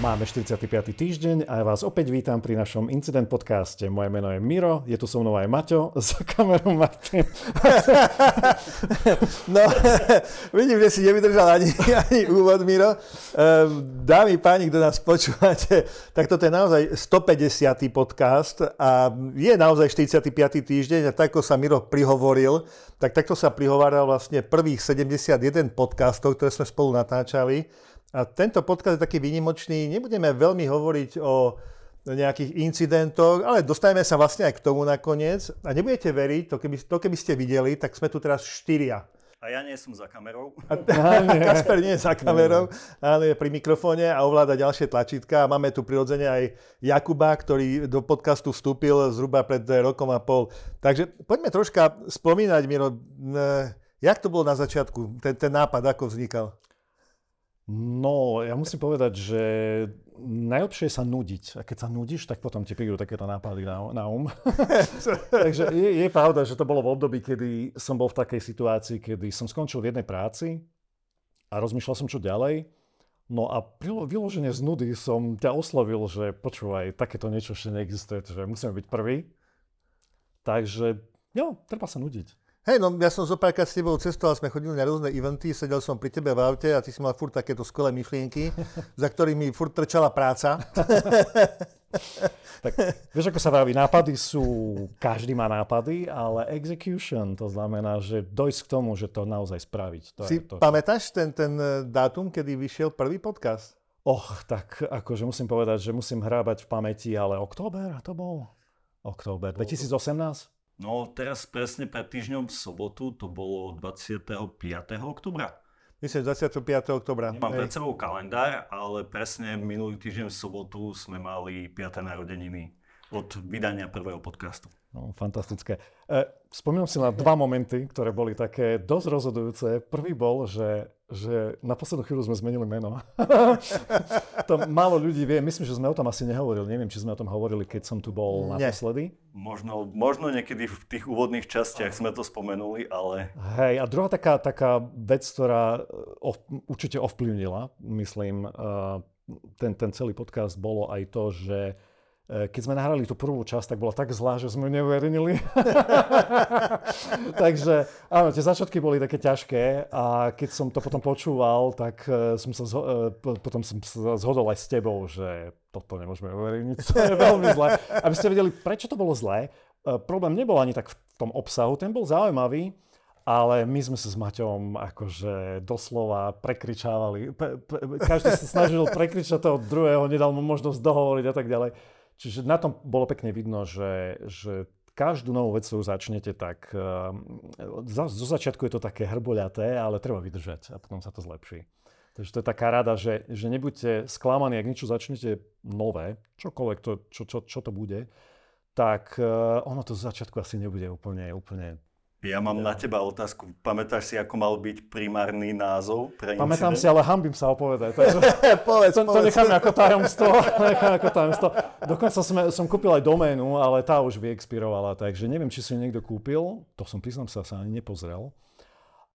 Máme 45. týždeň a ja vás opäť vítam pri našom Incident podcaste. Moje meno je Miro, je tu so mnou aj Maťo, za kamerou Martin. No, vidím, že si nevydržal ani, ani úvod, Miro. Ehm, dámy, páni, kto nás počúvate, tak toto je naozaj 150. podcast a je naozaj 45. týždeň a takto sa Miro prihovoril, tak takto sa prihováral vlastne prvých 71 podcastov, ktoré sme spolu natáčali. A tento podcast je taký výnimočný. Nebudeme veľmi hovoriť o nejakých incidentoch, ale dostaneme sa vlastne aj k tomu nakoniec. A nebudete veriť, to keby, to keby ste videli, tak sme tu teraz štyria. A ja nie som za kamerou. A, Kasper nie je za kamerou, ale je pri mikrofóne a ovláda ďalšie tlačítka. A máme tu prirodzene aj Jakuba, ktorý do podcastu vstúpil zhruba pred rokom a pol. Takže poďme troška spomínať, Miro, jak to bolo na začiatku, ten, ten nápad, ako vznikal? No, ja musím povedať, že najlepšie je sa nudiť. A keď sa nudíš, tak potom ti prídu takéto nápady na, na um. Takže je, je pravda, že to bolo v období, kedy som bol v takej situácii, kedy som skončil v jednej práci a rozmýšľal som, čo ďalej. No a vyloženie z nudy som ťa oslovil, že počúvaj, takéto niečo ešte neexistuje, že musíme byť prvý. Takže jo, treba sa nudiť. Hej, no ja som zo párkrát s tebou cestoval, sme chodili na rôzne eventy, sedel som pri tebe v aute a ty si mal furt takéto skvelé myšlienky, za ktorými furt trčala práca. tak vieš, ako sa vraví, nápady sú, každý má nápady, ale execution, to znamená, že dojsť k tomu, že to naozaj spraviť. To si je to, pamätáš ten, ten e, dátum, kedy vyšiel prvý podcast? Och, tak akože musím povedať, že musím hrábať v pamäti, ale október to bol? Október 2018? No teraz presne pred týždňom v sobotu, to bolo 25. oktobra. Myslím, 25. oktobra. Mám pred sebou kalendár, ale presne minulý týždeň v sobotu sme mali 5. narodeniny od vydania prvého podcastu. No, fantastické. E, spomínam si na dva momenty, ktoré boli také dosť rozhodujúce. Prvý bol, že že na poslednú chvíľu sme zmenili meno. to málo ľudí vie, myslím, že sme o tom asi nehovorili. Neviem, či sme o tom hovorili, keď som tu bol Nie. naposledy. Možno, možno niekedy v tých úvodných častiach sme to spomenuli, ale... Hej, a druhá taká, taká vec, ktorá ov, určite ovplyvnila, myslím, uh, ten, ten celý podcast, bolo aj to, že keď sme nahrali tú prvú časť, tak bola tak zlá, že sme ju neuverejnili. Takže áno, tie začiatky boli také ťažké a keď som to potom počúval, tak eh, som sa zho- eh, potom som sa zhodol aj s tebou, že toto nemôžeme uverejniť, to je veľmi zlé. Aby ste vedeli, prečo to bolo zlé, problém nebol ani tak v tom obsahu, ten bol zaujímavý, ale my sme sa s Maťom akože doslova prekričávali. každý sa snažil prekričať toho druhého, nedal mu možnosť dohovoriť a tak ďalej. Čiže na tom bolo pekne vidno, že, že každú novú vec, ktorú začnete, tak uh, zo začiatku je to také hrboľaté, ale treba vydržať a potom sa to zlepší. Takže to je taká rada, že, že nebuďte sklamaní, ak niečo začnete nové, čokoľvek to, čo, čo, čo to bude, tak uh, ono to z začiatku asi nebude úplne, úplne ja mám na teba otázku. Pamätáš si, ako mal byť primárny názov pre incident? Pamätám si, ale hambím sa opovedať. Takže povedz, to, to necháme ako tajomstvo. necháme ako tajomstvo. Dokonca sme, som kúpil aj doménu, ale tá už vyexpirovala, takže neviem, či si ju niekto kúpil. To som, priznám sa, sa ani nepozrel.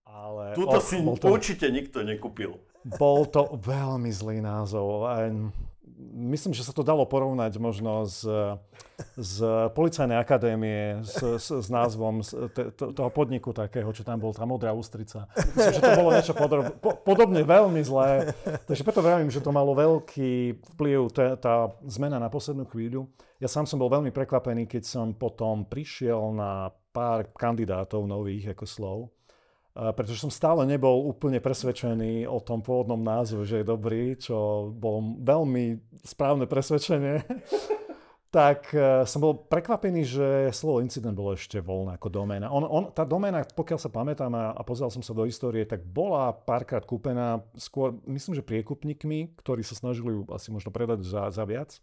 Ale, Tuto si to, určite nikto nekúpil. Bol to veľmi zlý názov myslím, že sa to dalo porovnať možno s, z policajnej akadémie s, s, s názvom z to, toho podniku takého, čo tam bol, tá modrá ústrica. Myslím, že to bolo niečo podrob, po, podobne veľmi zlé. Takže preto vravím, že to malo veľký vplyv, tá, tá zmena na poslednú chvíľu. Ja sám som bol veľmi prekvapený, keď som potom prišiel na pár kandidátov nových ako slov pretože som stále nebol úplne presvedčený o tom pôvodnom názvu, že je dobrý, čo bolo veľmi správne presvedčenie. tak uh, som bol prekvapený, že slovo incident bolo ešte voľné ako doména. On, on, tá doména, pokiaľ sa pamätám a, a pozeral som sa do histórie, tak bola párkrát kúpená skôr, myslím, že priekupníkmi, ktorí sa snažili ju asi možno predať za, za viac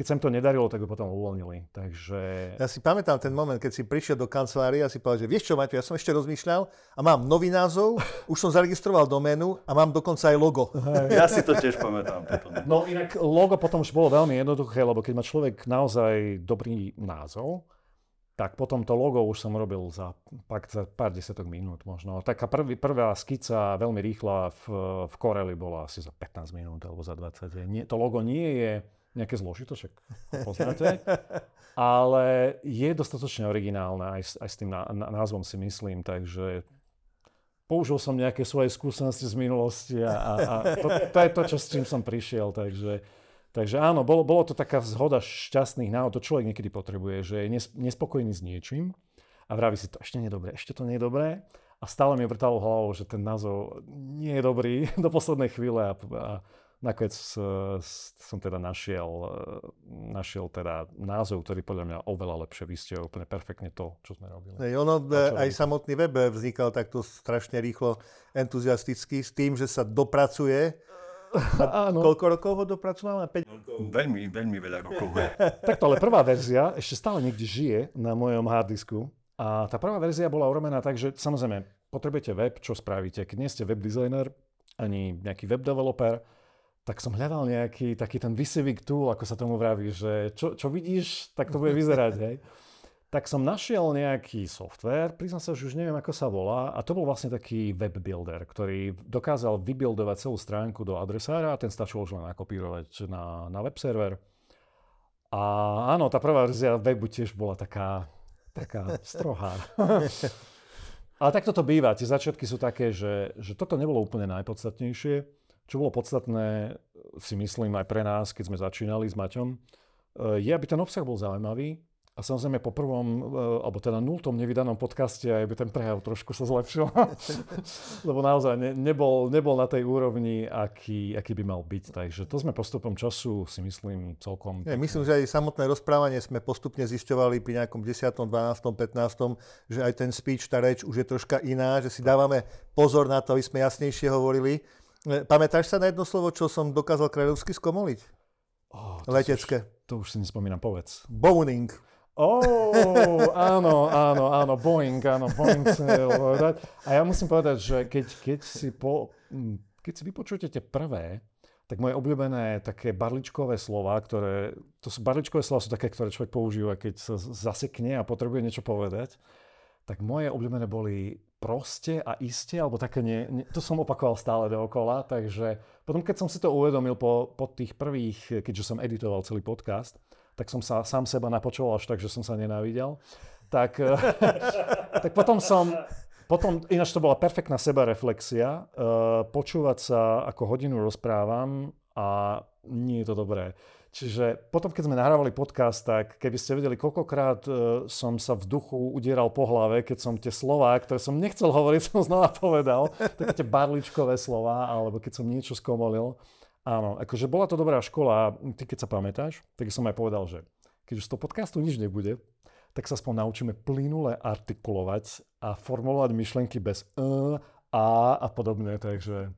keď sa im to nedarilo, tak ho potom uvoľnili. Takže... Ja si pamätám ten moment, keď si prišiel do kancelárie a si povedal, že vieš čo, Maťo, ja som ešte rozmýšľal a mám nový názov, už som zaregistroval doménu a mám dokonca aj logo. Ja si to tiež pamätám. No inak logo potom už bolo veľmi jednoduché, lebo keď má človek naozaj dobrý názov, tak potom to logo už som robil za, za pár desiatok minút možno. Taká prvý, prvá skica, veľmi rýchla v, v Coreli bola asi za 15 minút alebo za 20. Nie, to logo nie je nejaké zložito, však poznáte, ale je dostatočne originálne aj, aj s tým názvom si myslím, takže použil som nejaké svoje skúsenosti z minulosti a, a, to, to je to, čo, s čím som prišiel, takže Takže áno, bolo, bolo to taká zhoda šťastných náhod, to človek niekedy potrebuje, že je nespokojný s niečím a vraví si, to ešte dobré, ešte to nie dobré a stále mi vrtalo hlavou, že ten názov nie je dobrý do poslednej chvíle a, a nakoniec uh, som teda našiel, uh, našiel teda názov, ktorý podľa mňa oveľa lepšie vystihuje úplne perfektne to, čo sme robili. Hey, ono, čo aj robili. samotný web vznikal takto strašne rýchlo, entuziasticky, s tým, že sa dopracuje Áno. Koľko rokov ho dopracoval? 5 Veľmi, veľmi veľa rokov. Takto, ale prvá verzia ešte stále niekde žije na mojom harddisku. A tá prvá verzia bola urobená tak, že samozrejme potrebujete web, čo spravíte. Keď nie ste web designer, ani nejaký web developer, tak som hľadal nejaký taký ten visivik tool, ako sa tomu vraví, že čo, čo vidíš, tak to bude vyzerať, hej tak som našiel nejaký software, priznám sa, že už neviem, ako sa volá, a to bol vlastne taký web builder, ktorý dokázal vybuildovať celú stránku do adresára a ten stačilo už len nakopírovať na, na web server. A áno, tá prvá verzia webu tiež bola taká, taká strohá. Ale takto to býva. Tie začiatky sú také, že, že toto nebolo úplne najpodstatnejšie. Čo bolo podstatné, si myslím, aj pre nás, keď sme začínali s Maťom, eh, je, aby ten obsah bol zaujímavý, a samozrejme po prvom, e, alebo teda nultom nevydanom podcaste aj by ten prejav trošku sa zlepšil. Lebo naozaj ne, nebol, nebol na tej úrovni, aký, aký by mal byť. Takže to sme postupom času si myslím celkom... Ja, myslím, že aj samotné rozprávanie sme postupne zisťovali pri nejakom 10., 12., 15., že aj ten speech, tá reč už je troška iná, že si dávame pozor na to, aby sme jasnejšie hovorili. E, pamätáš sa na jedno slovo, čo som dokázal kráľovsky skomoliť? Oh, to Letecké. Už, to už si nespomínam, povedz. Boning. Oh, áno, áno, áno, Boeing, áno, Boeing povedať. A ja musím povedať, že keď, keď, si, po, hm, keď si vypočujete tie prvé, tak moje obľúbené také barličkové slova, ktoré, to sú barličkové slova sú také, ktoré človek používa, keď sa zasekne a potrebuje niečo povedať, tak moje obľúbené boli proste a iste, alebo také, nie, nie, to som opakoval stále dookola, takže potom, keď som si to uvedomil po, po tých prvých, keďže som editoval celý podcast, tak som sa sám seba napočul až tak, že som sa nenávidel. Tak, tak potom som, potom, ináč to bola perfektná sebareflexia, uh, počúvať sa, ako hodinu rozprávam a nie je to dobré. Čiže potom, keď sme nahrávali podcast, tak keby ste vedeli, koľkokrát uh, som sa v duchu udieral po hlave, keď som tie slova, ktoré som nechcel hovoriť, som znova povedal, také tie barličkové slova, alebo keď som niečo skomolil. Áno, akože bola to dobrá škola. Ty keď sa pamätáš, tak som aj povedal, že keď už z toho podcastu nič nebude, tak sa aspoň naučíme plynule artikulovať a formulovať myšlenky bez e, a a podobne, takže...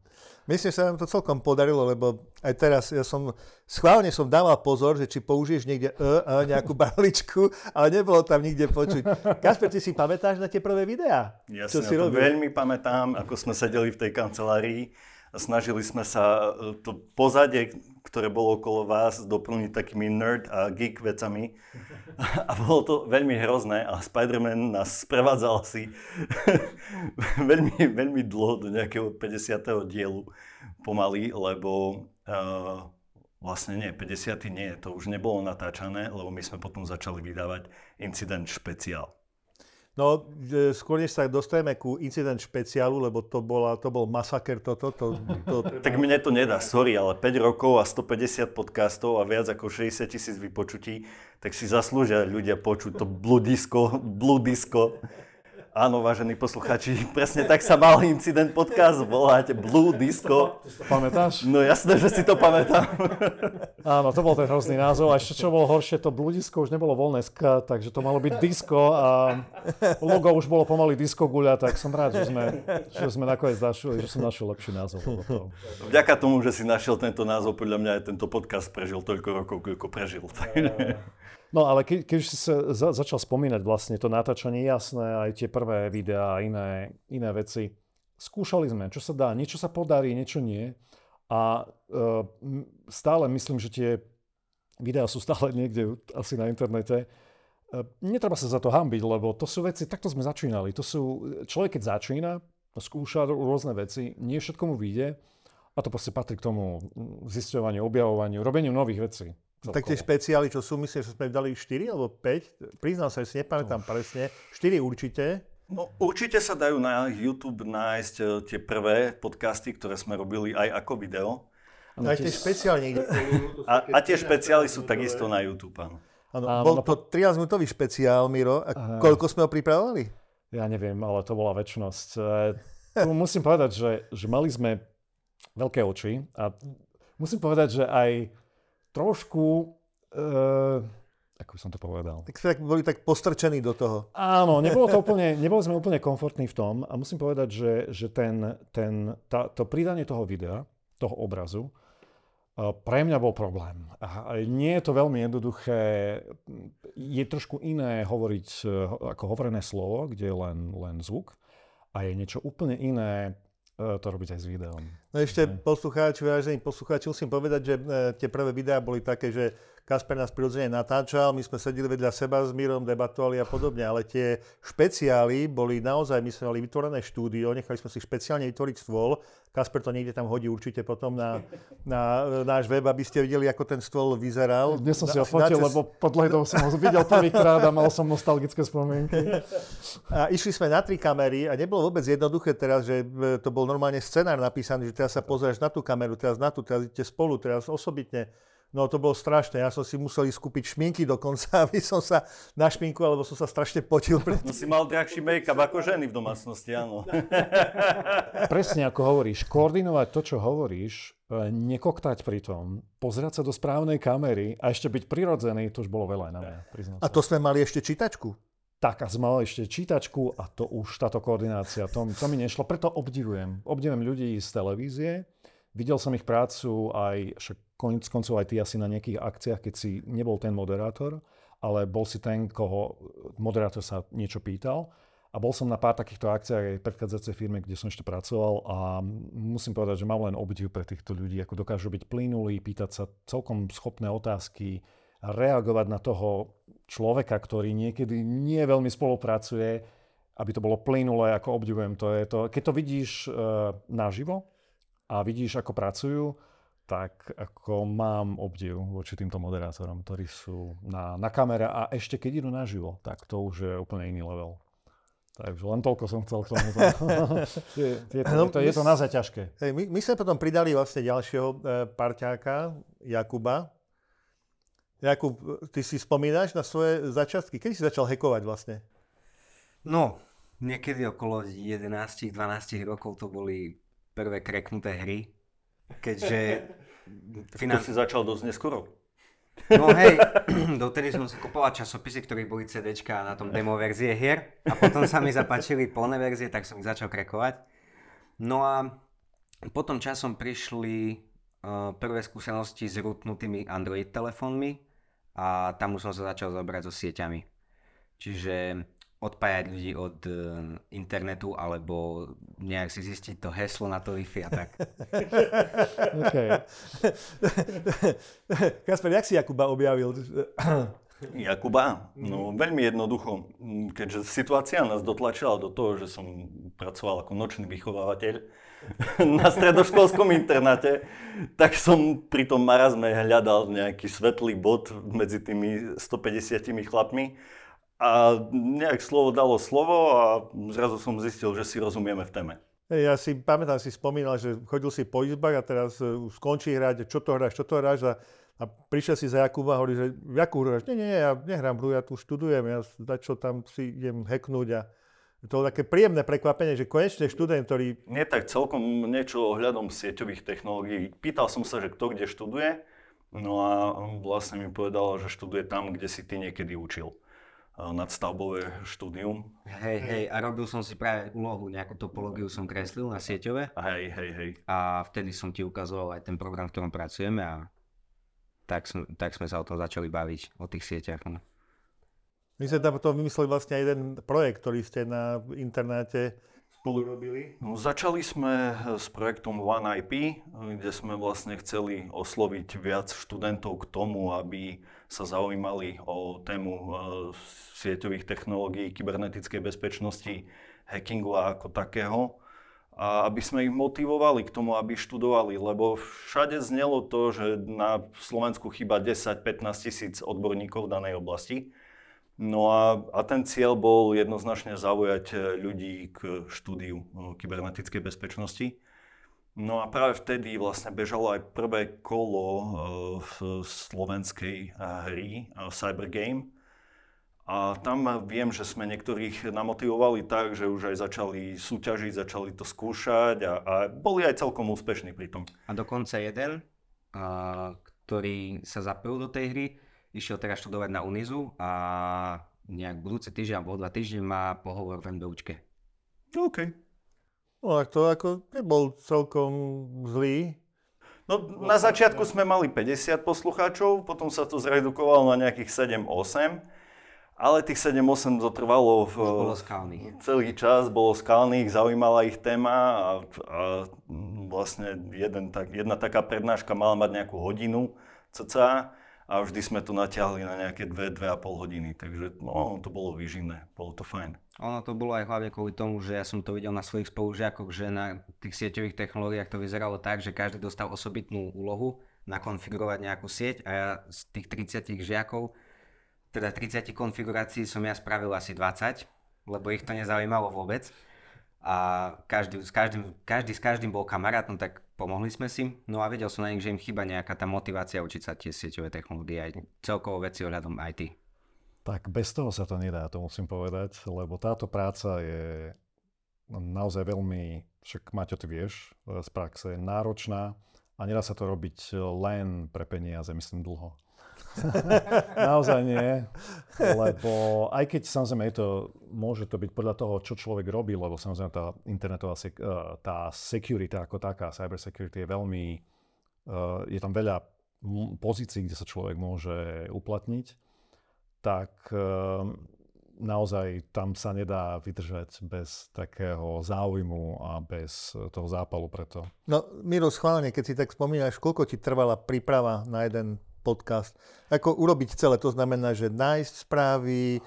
Myslím, že sa nám to celkom podarilo, lebo aj teraz ja som, schválne som dával pozor, že či použiješ niekde e, e, nejakú barličku, ale nebolo tam nikde počuť. Kasper, ty si pamätáš na tie prvé videá? Jasne, čo si ja to veľmi pamätám, ako sme sedeli v tej kancelárii snažili sme sa e, to pozadie, ktoré bolo okolo vás, doplniť takými nerd a geek vecami. A bolo to veľmi hrozné a Spider-Man nás sprevádzal asi veľmi, veľmi dlho do nejakého 50. dielu pomaly, lebo uh, vlastne nie, 50. nie, to už nebolo natáčané, lebo my sme potom začali vydávať incident špeciál. No, skôr než sa dostaneme ku incident špeciálu, lebo to, bola, to bol masaker toto. To, to, to, tak mne to nedá, sorry, ale 5 rokov a 150 podcastov a viac ako 60 tisíc vypočutí, tak si zaslúžia ľudia počuť to blue disco. Áno, vážení posluchači, presne tak sa mal incident podcast volať Blue Disco. To pamätáš? No jasné, že si to pamätám. Áno, to bol ten hrozný názov. A ešte čo bolo horšie, to Blue Disco už nebolo voľné sk, takže to malo byť disco a logo už bolo pomaly disco guľa, tak som rád, že sme, že sme nakoniec našli, že som našiel lepší názov. Vďaka tomu, že si našiel tento názov, podľa mňa aj tento podcast prežil toľko rokov, koľko prežil. No ale ke, keď si sa za, začal spomínať vlastne to natáčanie, jasné, aj tie prvé videá iné, iné veci, skúšali sme, čo sa dá, niečo sa podarí, niečo nie. A uh, stále myslím, že tie videá sú stále niekde asi na internete. netreba sa za to hambiť, lebo to sú veci, takto sme začínali. To sú, človek keď začína, skúša rôzne veci, nie všetko mu vyjde a to proste patrí k tomu zisťovaniu, objavovaniu, robeniu nových vecí. Celkovo. Tak tie špeciály, čo sú, myslím, že sme dali 4 alebo 5, priznám sa, že si nepamätám oh. presne, 4 určite. No určite sa dajú na YouTube nájsť e, tie prvé podcasty, ktoré sme robili aj ako video. Ano, aj tie špeciály niekde. A, a tie špeciály sú takisto na YouTube, áno. Áno, bol no to 13-minútový špeciál, Miro. A koľko sme ho pripravovali? Ja neviem, ale to bola väčšnosť. E, tu musím povedať, že, že mali sme veľké oči a musím povedať, že aj trošku... Uh, ako by som to povedal? Tak sme boli tak postrčení do toho. Áno, nebolo to úplne, neboli sme úplne komfortní v tom a musím povedať, že, že ten, ten, tá, to pridanie toho videa, toho obrazu, pre mňa bol problém. A nie je to veľmi jednoduché. Je trošku iné hovoriť e, ako hovorené slovo, kde je len, len zvuk. A je niečo úplne iné e, to robiť aj s videom. No ešte poslucháči, vážení poslucháči, musím povedať, že e, tie prvé videá boli také, že Kasper nás prirodzene natáčal, my sme sedeli vedľa seba s Mírom, debatovali a podobne, ale tie špeciály boli naozaj, my sme mali vytvorené štúdio, nechali sme si špeciálne vytvoriť stôl, Kasper to niekde tam hodí určite potom na, na náš web, aby ste videli, ako ten stôl vyzeral. Dnes som si ho fotil, lebo pod ledou som ho videl prvýkrát a mal som nostalgické spomienky. A išli sme na tri kamery a nebolo vôbec jednoduché teraz, že to bol normálne scenár napísaný, že teraz sa pozrieš na tú kameru, teraz na tú, teraz idete spolu, teraz osobitne No to bolo strašné. Ja som si musel ísť kúpiť šminky dokonca, aby som sa na šminku, alebo som sa strašne potil. Pred... No si mal drahší make-up ako ženy v domácnosti, áno. Presne ako hovoríš, koordinovať to, čo hovoríš, e, nekoktať pri tom, pozerať sa do správnej kamery a ešte byť prirodzený, to už bolo veľa na mňa. A to sme mali ešte čítačku. Tak a mali ešte čítačku a to už táto koordinácia, to, to mi nešlo. Preto obdivujem. Obdivujem ľudí z televízie, Videl som ich prácu aj, však konec koncov aj ty asi na nejakých akciách, keď si nebol ten moderátor, ale bol si ten, koho moderátor sa niečo pýtal. A bol som na pár takýchto akciách aj v predchádzajúcej firme, kde som ešte pracoval a musím povedať, že mám len obdiv pre týchto ľudí, ako dokážu byť plynulí, pýtať sa celkom schopné otázky, reagovať na toho človeka, ktorý niekedy nie veľmi spolupracuje, aby to bolo plynulé, ako obdivujem. To je to, keď to vidíš uh, naživo, a vidíš, ako pracujú, tak ako mám obdiv voči týmto moderátorom, ktorí sú na, na kamere a ešte keď idú naživo, tak to už je úplne iný level. Takže len toľko som chcel k tomu. je, je, to, no, je, to, je to naozaj ťažké. My, my sme potom pridali vlastne ďalšieho e, parťáka, Jakuba. Jakub, ty si spomínaš na svoje začiatky? Kedy si začal hekovať vlastne? No, niekedy okolo 11-12 rokov to boli prvé kreknuté hry, keďže... Finan... To si začal dosť neskoro. No hej, dotedy som si kupoval časopisy, ktorých boli CDčka na tom demo verzie hier a potom sa mi zapáčili plné verzie, tak som ich začal krekovať. No a potom časom prišli uh, prvé skúsenosti s rutnutými Android telefónmi a tam už som sa začal zabrať so sieťami. Čiže odpájať ľudí od uh, internetu alebo nejak si zistiť to heslo na to Wi-Fi a tak. Kasper, jak si Jakuba objavil? Jakuba? No veľmi jednoducho. Keďže situácia nás dotlačila do toho, že som pracoval ako nočný vychovávateľ na stredoškolskom internáte, tak som pri tom marazme hľadal nejaký svetlý bod medzi tými 150 chlapmi a nejak slovo dalo slovo a zrazu som zistil, že si rozumieme v téme. Ja si pamätám, si spomínal, že chodil si po izbách a teraz uh, skončí hrať, čo to hráš, čo to hráš a, a prišiel si za Jakuba a hovorí, že Jakub hráš? Nie, nie, nie, ja nehrám hru, ja tu študujem, ja čo tam si idem hacknúť a to bolo také príjemné prekvapenie, že konečne študent, ktorý... Nie tak celkom niečo ohľadom sieťových technológií. Pýtal som sa, že kto kde študuje, no a vlastne mi povedal, že študuje tam, kde si ty niekedy učil nadstavbové štúdium. Hej, hej, a robil som si práve úlohu, nejakú topológiu som kreslil na sieťové. Hej, hej, hej. A vtedy som ti ukazoval aj ten program, v ktorom pracujeme a tak, tak sme sa o tom začali baviť, o tých sieťach. No. My sme tam potom vymysleli vlastne jeden projekt, ktorý ste na internáte spolu robili? No, začali sme s projektom OneIP, kde sme vlastne chceli osloviť viac študentov k tomu, aby sa zaujímali o tému e, sieťových technológií, kybernetickej bezpečnosti, hackingu a ako takého. A aby sme ich motivovali k tomu, aby študovali, lebo všade znelo to, že na Slovensku chýba 10-15 tisíc odborníkov v danej oblasti No a, a ten cieľ bol jednoznačne zaujať e, ľudí k štúdiu e, kybernetickej bezpečnosti. No a práve vtedy vlastne bežalo aj prvé kolo e, v slovenskej hry Cyber Game. A tam viem, že sme niektorých namotivovali tak, že už aj začali súťažiť, začali to skúšať a, a boli aj celkom úspešní pri tom. A dokonca jeden, a, ktorý sa zapojil do tej hry, išiel teraz študovať na Unizu a nejak budúce týždeň alebo dva týždne má pohovor v MBUčke. OK. No tak to ako nebol celkom zlý. No na začiatku sme mali 50 poslucháčov, potom sa to zredukovalo na nejakých 7-8. Ale tých 7-8 to trvalo v, bolo skalných. celý čas, bolo skalných, zaujímala ich téma a, a vlastne jeden, tak, jedna taká prednáška mala mať nejakú hodinu cca a vždy sme to natiahli na nejaké 2-2,5 hodiny, takže no, to bolo výživné, bolo to fajn. Ono to bolo aj hlavne kvôli tomu, že ja som to videl na svojich spolužiakoch, že na tých sieťových technológiách to vyzeralo tak, že každý dostal osobitnú úlohu nakonfigurovať nejakú sieť a ja z tých 30 žiakov, teda 30 konfigurácií som ja spravil asi 20, lebo ich to nezaujímalo vôbec a každý, s každým, každý s každým bol kamarátom, tak pomohli sme si. No a vedel som na nich, že im chýba nejaká tá motivácia učiť sa tie sieťové technológie aj celkovo veci ohľadom IT. Tak bez toho sa to nedá, to musím povedať, lebo táto práca je naozaj veľmi, však Maťo, ty vieš, z praxe náročná a nedá sa to robiť len pre peniaze, myslím dlho. Naozaj nie, lebo aj keď samozrejme je to, môže to byť podľa toho, čo človek robí, lebo samozrejme tá internetová sek- eh, tá security ako taká, cyber security je veľmi, eh, je tam veľa pozícií, kde sa človek môže uplatniť, tak eh, naozaj tam sa nedá vydržať bez takého záujmu a bez toho zápalu preto. No, Miro, schválne, keď si tak spomínaš, koľko ti trvala príprava na jeden podcast. Ako urobiť celé, to znamená, že nájsť správy, e,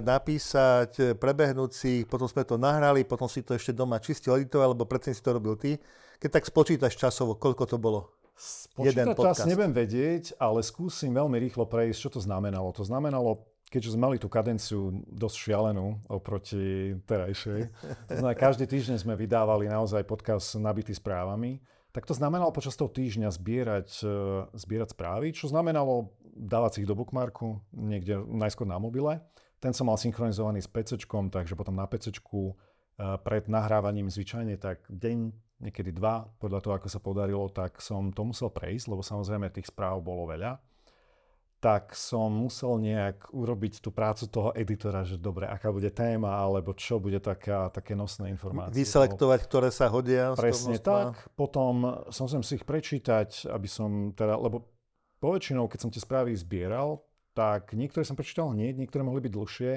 napísať, e, prebehnúť si ich, potom sme to nahrali, potom si to ešte doma čistil, editoval, alebo predtým si to robil ty. Keď tak spočítaš časovo, koľko to bolo? Spočítať čas neviem vedieť, ale skúsim veľmi rýchlo prejsť, čo to znamenalo. To znamenalo, keďže sme mali tú kadenciu dosť šialenú oproti terajšej, to znamená, každý týždeň sme vydávali naozaj podcast nabitý správami, tak to znamenalo počas toho týždňa zbierať, e, zbierať správy, čo znamenalo dávať si ich do bookmarku niekde najskôr na mobile. Ten som mal synchronizovaný s PC, takže potom na PC e, pred nahrávaním zvyčajne tak deň, niekedy dva, podľa toho, ako sa podarilo, tak som to musel prejsť, lebo samozrejme tých správ bolo veľa tak som musel nejak urobiť tú prácu toho editora, že dobre, aká bude téma, alebo čo bude taká, také nosné informácie. Vyselektovať, ktoré sa hodia. Presne tak. Potom som musel si ich prečítať, aby som teda, lebo poväčšinou, keď som tie správy zbieral, tak niektoré som prečítal hneď, niektoré mohli byť dlhšie,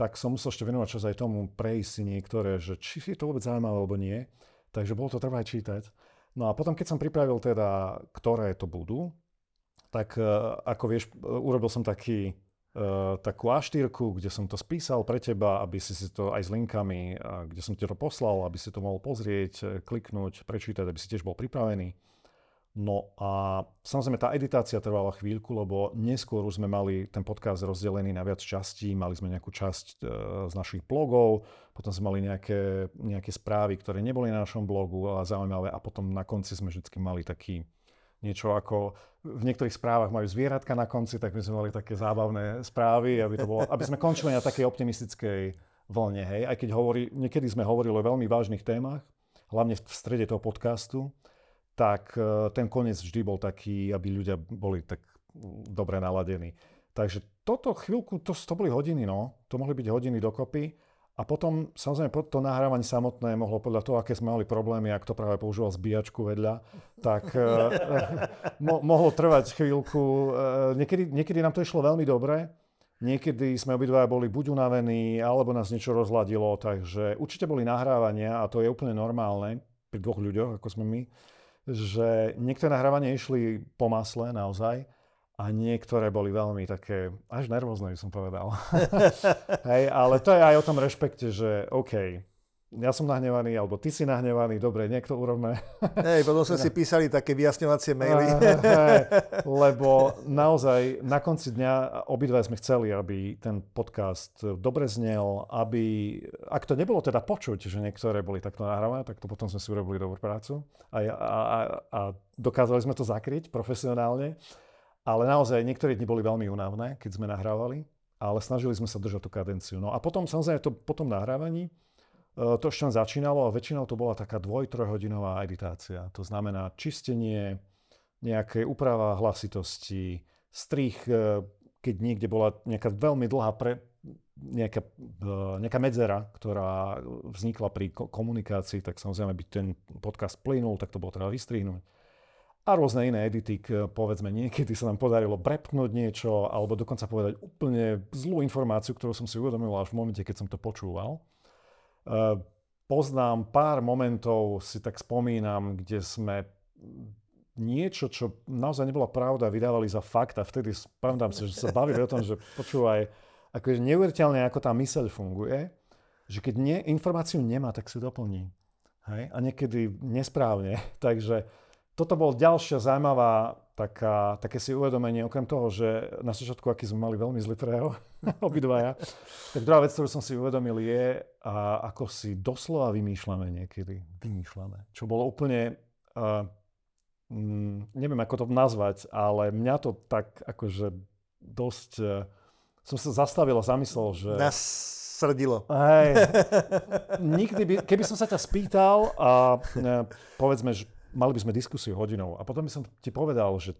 tak som musel ešte venovať čas aj tomu, prejsť si niektoré, že či je to vôbec zaujímavé alebo nie. Takže bolo to trvať čítať. No a potom, keď som pripravil teda, ktoré to budú, tak e, ako vieš, e, urobil som taký, uh, takú a kde som to spísal pre teba, aby si si to aj s linkami, kde som ti to poslal, aby si to mohol pozrieť, kliknúť, prečítať, aby si tiež bol pripravený. No a samozrejme tá editácia trvala chvíľku, lebo neskôr už sme mali ten podcast rozdelený na viac častí, mali sme nejakú časť e, z našich blogov, potom sme mali nejaké, nejaké správy, ktoré neboli na našom blogu, ale zaujímavé a potom na konci sme vždy mali taký niečo ako v niektorých správach majú zvieratka na konci, tak my sme mali také zábavné správy, aby, to bolo, aby sme končili na takej optimistickej vlne. Hej? Aj keď hovorí, niekedy sme hovorili o veľmi vážnych témach, hlavne v strede toho podcastu, tak e, ten koniec vždy bol taký, aby ľudia boli tak dobre naladení. Takže toto chvíľku, to, to boli hodiny, no. To mohli byť hodiny dokopy. A potom, samozrejme, to nahrávanie samotné mohlo podľa toho, aké sme mali problémy, ak to práve používal zbíjačku vedľa, tak eh, mo- mohlo trvať chvíľku. Eh, niekedy, niekedy nám to išlo veľmi dobre, Niekedy sme obidvaja boli buď unavení, alebo nás niečo rozladilo, takže určite boli nahrávania, a to je úplne normálne pri dvoch ľuďoch, ako sme my, že niektoré nahrávania išli po masle naozaj, a niektoré boli veľmi také, až nervózne by som povedal. Hej, ale to je aj o tom rešpekte, že OK, ja som nahnevaný, alebo ty si nahnevaný, dobre, niekto urobme. Hej, potom sme si písali také vyjasňovacie maily. Hej, lebo naozaj na konci dňa obidva sme chceli, aby ten podcast dobre znel, aby, ak to nebolo teda počuť, že niektoré boli takto nahrávané, tak to potom sme si urobili dobrú prácu a, a, a, a dokázali sme to zakryť profesionálne. Ale naozaj niektoré dni boli veľmi únavné, keď sme nahrávali, ale snažili sme sa držať tú kadenciu. No a potom samozrejme to, po tom nahrávaní E, to ešte začínalo a väčšinou to bola taká dvoj-trojhodinová editácia. To znamená čistenie, nejaké úprava hlasitosti, strich, e, keď niekde bola nejaká veľmi dlhá pre, nejaká, e, nejaká medzera, ktorá vznikla pri komunikácii, tak samozrejme, by ten podcast plynul, tak to bolo treba vystrihnúť. A rôzne iné edity, povedzme, niekedy sa nám podarilo brepnúť niečo, alebo dokonca povedať úplne zlú informáciu, ktorú som si uvedomil až v momente, keď som to počúval. Eh, poznám pár momentov, si tak spomínam, kde sme niečo, čo naozaj nebola pravda, vydávali za fakt a vtedy pamätám si, že sa bavili o tom, že počúvaj, akože neuveriteľne, ako tá myseľ funguje, že keď nie, informáciu nemá, tak si doplní. Hej? A niekedy nesprávne. Takže toto bol ďalšia zaujímavá taká, také si uvedomenie, okrem toho, že na začiatku, aký sme mali veľmi zlý preho, obidvaja, tak druhá vec, ktorú som si uvedomil je, a ako si doslova vymýšľame niekedy. Vymýšľame. Čo bolo úplne, uh, mm, neviem ako to nazvať, ale mňa to tak akože dosť, uh, som sa zastavil a zamyslel, že... Nás srdilo. Hej, nikdy by, keby som sa ťa spýtal a uh, povedzme, že mali by sme diskusiu hodinou a potom by som ti povedal, že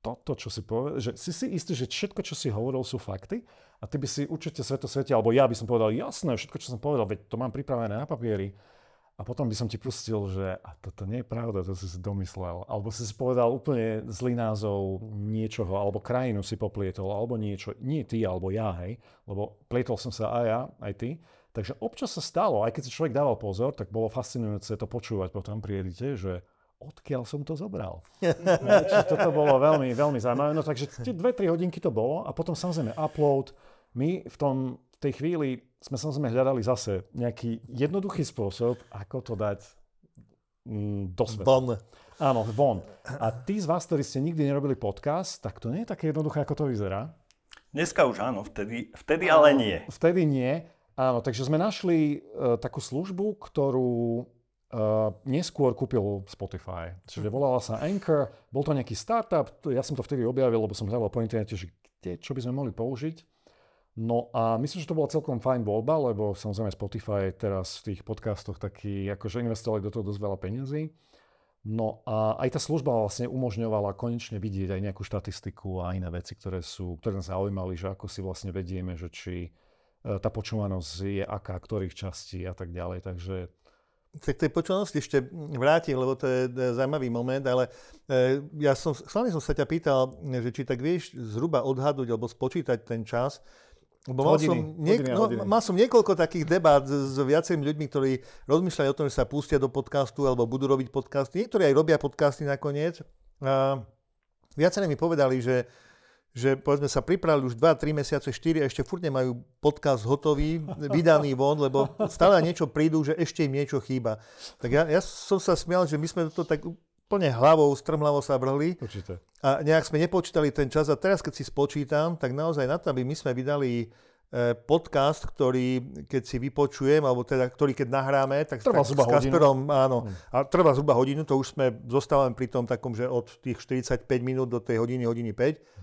toto, čo si povedal, že si si istý, že všetko, čo si hovoril, sú fakty a ty by si určite sveto svete, alebo ja by som povedal, jasné, všetko, čo som povedal, veď to mám pripravené na papieri. A potom by som ti pustil, že a toto nie je pravda, to si si domyslel. Alebo si si povedal úplne zlý názov niečoho, alebo krajinu si poplietol, alebo niečo. Nie ty, alebo ja, hej. Lebo plietol som sa aj ja, aj ty. Takže občas sa stalo, aj keď si človek dával pozor, tak bolo fascinujúce to počúvať potom pri edite, že odkiaľ som to zobral. Čiže toto bolo veľmi, veľmi zaujímavé. No takže tie dve, tri hodinky to bolo a potom samozrejme upload. My v, tom, v tej chvíli sme samozrejme hľadali zase nejaký jednoduchý spôsob, ako to dať mm, do sveta. Von. Áno, von. A tí z vás, ktorí ste nikdy nerobili podcast, tak to nie je také jednoduché, ako to vyzerá. Dneska už áno, vtedy, vtedy ale nie. Vtedy nie. Áno, takže sme našli uh, takú službu, ktorú Uh, neskôr kúpil Spotify. Čiže volala sa Anchor, bol to nejaký startup, ja som to vtedy objavil, lebo som hľadal po internete, že kde, čo by sme mohli použiť. No a myslím, že to bola celkom fajn voľba, lebo samozrejme Spotify teraz v tých podcastoch taký, akože investovali do toho dosť veľa peniazí. No a aj tá služba vlastne umožňovala konečne vidieť aj nejakú štatistiku a iné veci, ktoré sú, ktoré nás zaujímali, že ako si vlastne vedieme, že či e, tá počúvanosť je aká, ktorých častí a tak ďalej. Takže sa k tej počúvanosti ešte vrátim, lebo to je zaujímavý moment, ale e, ja som, hlavne som sa ťa pýtal, že či tak vieš zhruba odhadnúť alebo spočítať ten čas, lebo mal, hodiny, som niek- hodiny, no, hodiny. mal som niekoľko takých debát s, s viacerými ľuďmi, ktorí rozmýšľajú o tom, že sa pustia do podcastu alebo budú robiť podcasty. Niektorí aj robia podcasty nakoniec. A viacerí mi povedali, že že povedzme sa pripravili už 2-3 mesiace, 4 a ešte furt nemajú podcast hotový, vydaný von, lebo stále niečo prídu, že ešte im niečo chýba. Tak ja, ja som sa smial, že my sme to tak úplne hlavou, strmhlavo sa vrhli. Určite. A nejak sme nepočítali ten čas a teraz keď si spočítam, tak naozaj na to, aby my sme vydali e, podcast, ktorý keď si vypočujem, alebo teda ktorý keď nahráme, tak, trvá tak s Kasperom, hodinu. áno, hmm. a trvá zhruba hodinu, to už sme zostávame pri tom takom, že od tých 45 minút do tej hodiny, hodiny 5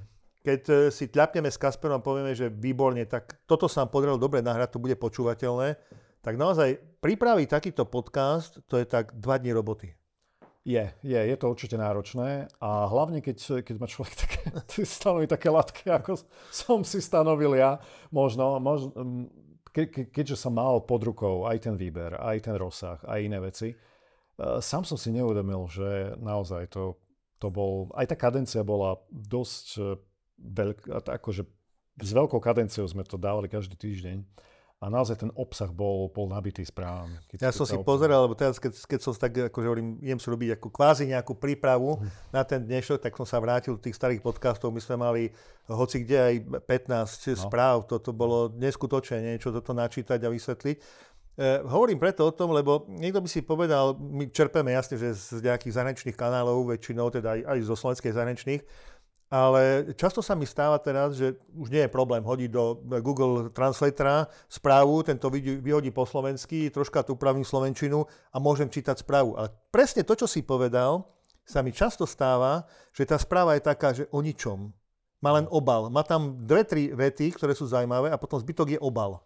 keď e, si tľapneme s Kasperom a povieme, že výborne, tak toto sa nám podarilo dobre nahrať, to bude počúvateľné, tak naozaj pripraviť takýto podcast, to je tak dva dní roboty. Je, je, je to určite náročné a hlavne keď, keď má človek také, stanoví také latky, ako som si stanovil ja, možno, možno ke, ke, keďže som mal pod rukou aj ten výber, aj ten rozsah, aj iné veci, e, sám som si neuvedomil, že naozaj to, to bol, aj tá kadencia bola dosť veľk, akože s veľkou kadenciou sme to dávali každý týždeň a naozaj ten obsah bol, bol nabitý správami. Ja som si obsah... pozeral, lebo teraz, keď, keď som tak, akože hovorím, idem si robiť ako kvázi nejakú prípravu hm. na ten dnešok, tak som sa vrátil do tých starých podcastov. My sme mali hoci kde aj 15 no. správ. Toto bolo neskutočné niečo toto načítať a vysvetliť. E, hovorím preto o tom, lebo niekto by si povedal, my čerpeme jasne, že z nejakých zahraničných kanálov, väčšinou teda aj, aj zo slovenských zahraničných, ale často sa mi stáva teraz, že už nie je problém hodiť do Google Translatora správu, tento vyhodí po slovensky, troška tu upravím slovenčinu a môžem čítať správu. Ale presne to, čo si povedal, sa mi často stáva, že tá správa je taká, že o ničom. Má len obal. Má tam dve, tri vety, ktoré sú zaujímavé a potom zbytok je obal.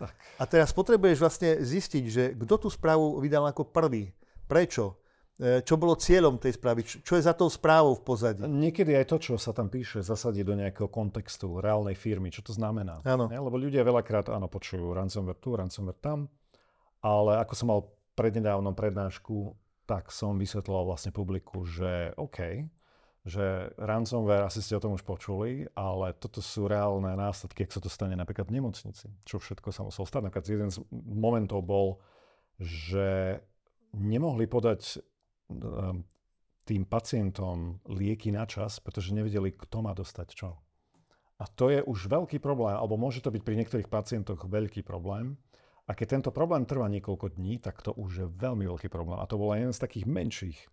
Tak. A teraz potrebuješ vlastne zistiť, že kto tú správu vydal ako prvý. Prečo? E, čo bolo cieľom tej správy, čo je za tou správou v pozadí. Niekedy aj to, čo sa tam píše, zasadí do nejakého kontextu reálnej firmy, čo to znamená. Áno. Lebo ľudia veľakrát, áno, počujú ransomware tu, ransomware tam, ale ako som mal prednedávnom prednášku, tak som vysvetloval vlastne publiku, že OK, že ransomware, asi ste o tom už počuli, ale toto sú reálne následky, ak sa to stane napríklad v nemocnici, čo všetko sa muselo stať. Napríklad jeden z momentov bol, že nemohli podať tým pacientom lieky na čas, pretože nevedeli, kto má dostať čo. A to je už veľký problém, alebo môže to byť pri niektorých pacientoch veľký problém. A keď tento problém trvá niekoľko dní, tak to už je veľmi veľký problém. A to bol jeden z takých menších. E,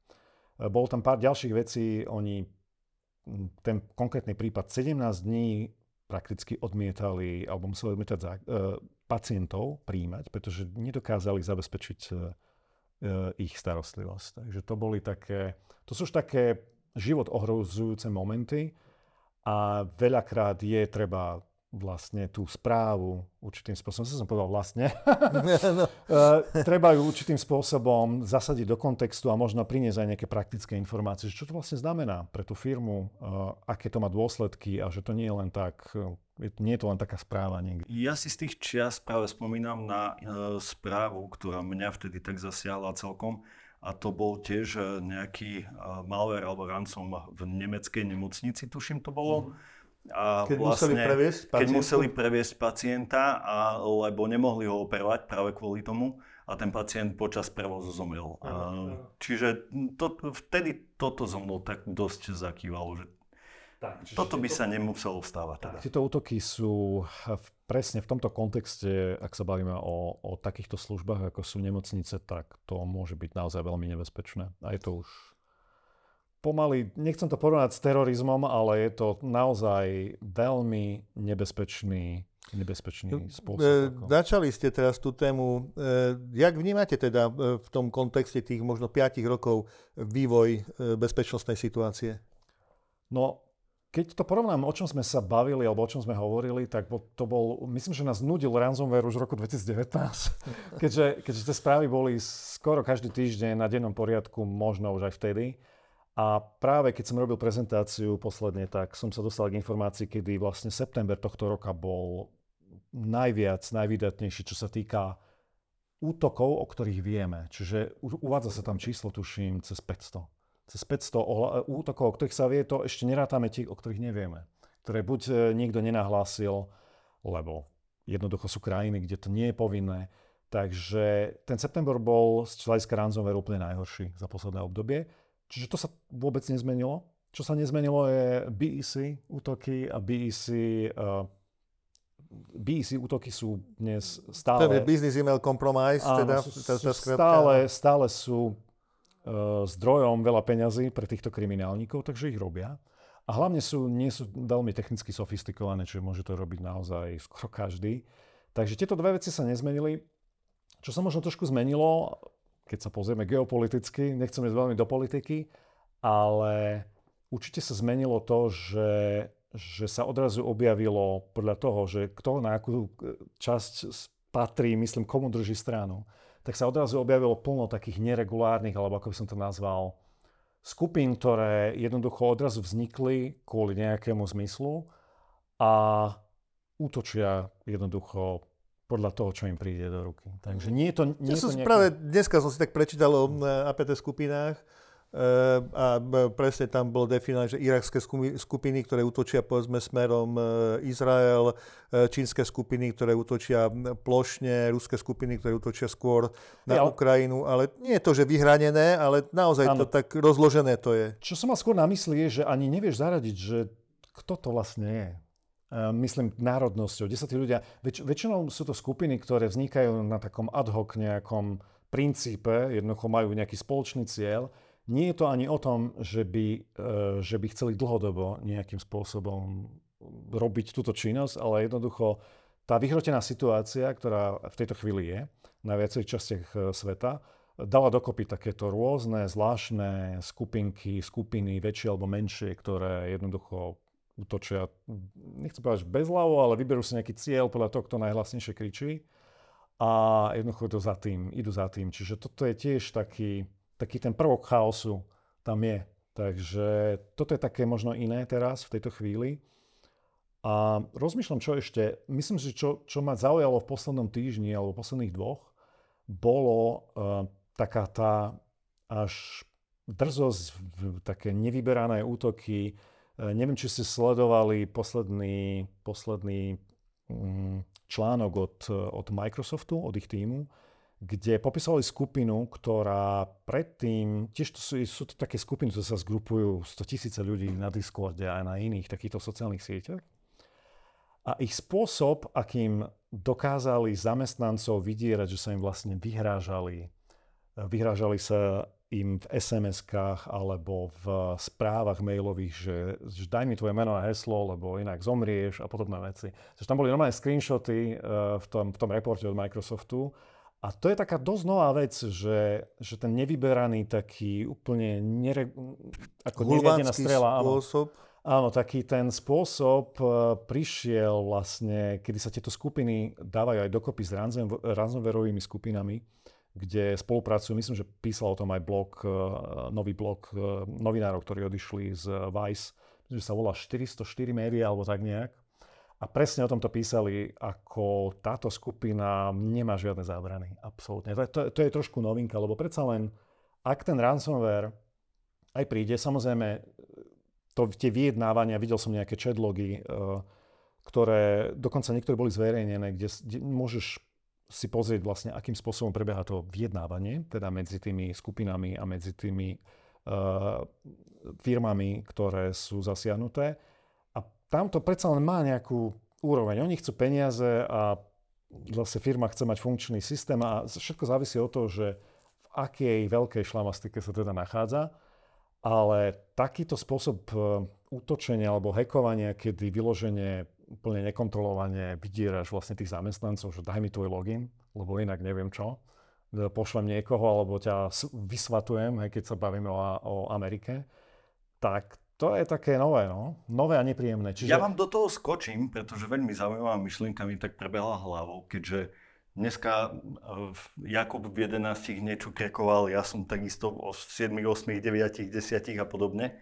bol tam pár ďalších vecí, oni ten konkrétny prípad 17 dní prakticky odmietali, alebo museli odmietať e, pacientov príjmať, pretože nedokázali zabezpečiť E, ich starostlivosť. Takže to boli také, to sú už také život ohrozujúce momenty a veľakrát je treba vlastne tú správu určitým spôsobom, som povedal vlastne, no. Treba ju určitým spôsobom zasadiť do kontextu a možno priniesť aj nejaké praktické informácie, čo to vlastne znamená pre tú firmu, e, aké to má dôsledky a že to nie je len tak, e, nie je to len taká správa niekde. Ja si z tých čias práve spomínam na správu, ktorá mňa vtedy tak zasiahla celkom a to bol tiež nejaký malware alebo ransom v nemeckej nemocnici, tuším to bolo. Mm a keď vlastne, museli previesť pacienta? Keď museli previesť pacienta, a, lebo nemohli ho operovať práve kvôli tomu a ten pacient počas prevozu zomrel. A, čiže to, vtedy toto so mnou tak dosť zakývalo, že tak, toto by to, sa nemuselo stávať. Teda. Tieto útoky sú v, presne v tomto kontexte, ak sa bavíme o, o takýchto službách, ako sú nemocnice, tak to môže byť naozaj veľmi nebezpečné. A je to už pomaly, nechcem to porovnať s terorizmom, ale je to naozaj veľmi nebezpečný nebezpečný no, spôsob. E, ako... Začali ste teraz tú tému. E, jak vnímate teda e, v tom kontexte tých možno 5 rokov vývoj e, bezpečnostnej situácie? No, keď to porovnám, o čom sme sa bavili alebo o čom sme hovorili, tak to bol, myslím, že nás nudil ransomware už v roku 2019, keďže, keďže tie správy boli skoro každý týždeň na dennom poriadku, možno už aj vtedy. A práve keď som robil prezentáciu posledne, tak som sa dostal k informácii, kedy vlastne september tohto roka bol najviac, najvydatnejší, čo sa týka útokov, o ktorých vieme. Čiže uvádza sa tam číslo, tuším, cez 500. Cez 500 útokov, o ktorých sa vie, to ešte nerátame tie, o ktorých nevieme. Ktoré buď e, niekto nenahlásil, lebo jednoducho sú krajiny, kde to nie je povinné. Takže ten september bol z hľadiska ransomware úplne najhorší za posledné obdobie. Čiže to sa vôbec nezmenilo. Čo sa nezmenilo je BEC útoky a BEC, uh, BEC útoky sú dnes stále... To je Business Email Compromise, áno, teda, sú, sú stále, stále sú uh, zdrojom veľa peňazí pre týchto kriminálnikov, takže ich robia. A hlavne sú, nie sú veľmi technicky sofistikované, čiže môže to robiť naozaj skoro každý. Takže tieto dve veci sa nezmenili. Čo sa možno trošku zmenilo, keď sa pozrieme geopoliticky, nechcem ísť veľmi do politiky, ale určite sa zmenilo to, že, že sa odrazu objavilo podľa toho, že kto na akú časť patrí, myslím, komu drží stranu, tak sa odrazu objavilo plno takých neregulárnych, alebo ako by som to nazval, skupín, ktoré jednoducho odrazu vznikli kvôli nejakému zmyslu a útočia jednoducho podľa toho, čo im príde do ruky. Takže nie je to... Nie ja je to nejaké... práve dneska som si tak prečítal o APT skupinách a presne tam bolo definované, že irakské skupiny, ktoré útočia povedzme smerom Izrael, čínske skupiny, ktoré útočia plošne, ruské skupiny, ktoré útočia skôr na ja, Ukrajinu, ale nie je to, že vyhranené, ale naozaj áno. to tak rozložené to je. Čo som mal skôr na mysli je, že ani nevieš zaradiť, že kto to vlastne je. Myslím národnosťou, kde sa tí ľudia... Väč, väčšinou sú to skupiny, ktoré vznikajú na takom ad hoc nejakom princípe, jednoducho majú nejaký spoločný cieľ. Nie je to ani o tom, že by, e, že by chceli dlhodobo nejakým spôsobom robiť túto činnosť, ale jednoducho tá vyhrotená situácia, ktorá v tejto chvíli je na viacerých častiach e, sveta, dala dokopy takéto rôzne zvláštne skupinky, skupiny, väčšie alebo menšie, ktoré jednoducho útočia, nechcem povedať, že bezhlavo, ale vyberú si nejaký cieľ podľa toho, kto najhlasnejšie kričí a jednoducho idú za tým, idú za tým. Čiže toto je tiež taký, taký ten prvok chaosu tam je. Takže toto je také možno iné teraz, v tejto chvíli. A rozmýšľam, čo ešte, myslím si, čo, čo ma zaujalo v poslednom týždni alebo posledných dvoch, bolo uh, taká tá až drzosť, také nevyberané útoky neviem, či ste sledovali posledný, posledný mm, článok od, od Microsoftu, od ich týmu, kde popisovali skupinu, ktorá predtým, tiež to sú, sú to také skupiny, ktoré sa zgrupujú 100 tisíce ľudí na Discorde a na iných takýchto sociálnych sieťach. A ich spôsob, akým dokázali zamestnancov vydierať, že sa im vlastne vyhrážali, vyhrážali sa im v SMS-kách alebo v správach mailových, že, že daj mi tvoje meno a heslo, lebo inak zomrieš a podobné veci. Takže tam boli normálne screenshoty uh, v, tom, v tom reporte od Microsoftu. A to je taká dosť nová vec, že, že ten nevyberaný taký úplne nere, ako neviadená strela. Spôsob. Áno, taký ten spôsob uh, prišiel vlastne, kedy sa tieto skupiny dávajú aj dokopy s ransomwareovými skupinami kde spolupracujú, myslím, že písal o tom aj blog, e, nový blog e, novinárov, ktorí odišli z Vice, že sa volá 404 média alebo tak nejak. A presne o tomto písali, ako táto skupina nemá žiadne zábrany. Absolútne. To, to, to je trošku novinka, lebo predsa len, ak ten ransomware aj príde, samozrejme, to tie vyjednávania, videl som nejaké chatlogy, e, ktoré dokonca niektoré boli zverejnené, kde, kde môžeš si pozrieť vlastne, akým spôsobom prebieha to vyjednávanie, teda medzi tými skupinami a medzi tými uh, firmami, ktoré sú zasiahnuté. A tam to predsa len má nejakú úroveň. Oni chcú peniaze a zase firma chce mať funkčný systém a všetko závisí od toho, že v akej veľkej šlamastike sa teda nachádza. Ale takýto spôsob e, útočenia alebo hekovania, kedy vyloženie úplne nekontrolovane vydieraš vlastne tých zamestnancov, že daj mi tvoj login, lebo inak neviem čo. Pošlem niekoho, alebo ťa vysvatujem, keď sa bavíme o, o Amerike. Tak to je také nové, no. Nové a nepríjemné. Čiže... Ja vám do toho skočím, pretože veľmi zaujímavá myšlienka mi tak prebehla hlavou, keďže dneska e, Jakub v 11 niečo krekoval, ja som takisto o 7, 8, 9, 10 a podobne.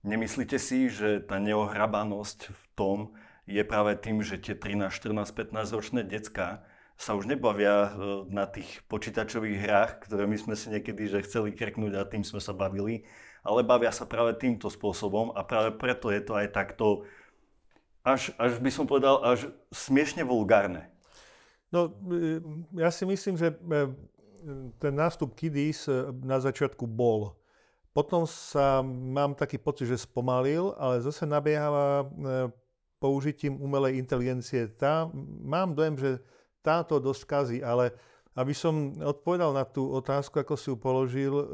Nemyslíte si, že tá neohrabanosť v tom, je práve tým, že tie 13, 14, 15 ročné decka sa už nebavia e, na tých počítačových hrách, ktoré my sme si niekedy že chceli kreknúť a tým sme sa bavili, ale bavia sa práve týmto spôsobom a práve preto je to aj takto, až, až by som povedal, až smiešne vulgárne. No, e, ja si myslím, že e, ten nástup Kiddies na začiatku bol. Potom sa, mám taký pocit, že spomalil, ale zase nabieháva použitím umelej inteligencie. Tá, mám dojem, že táto dosť kazí, ale aby som odpovedal na tú otázku, ako si ju položil, e,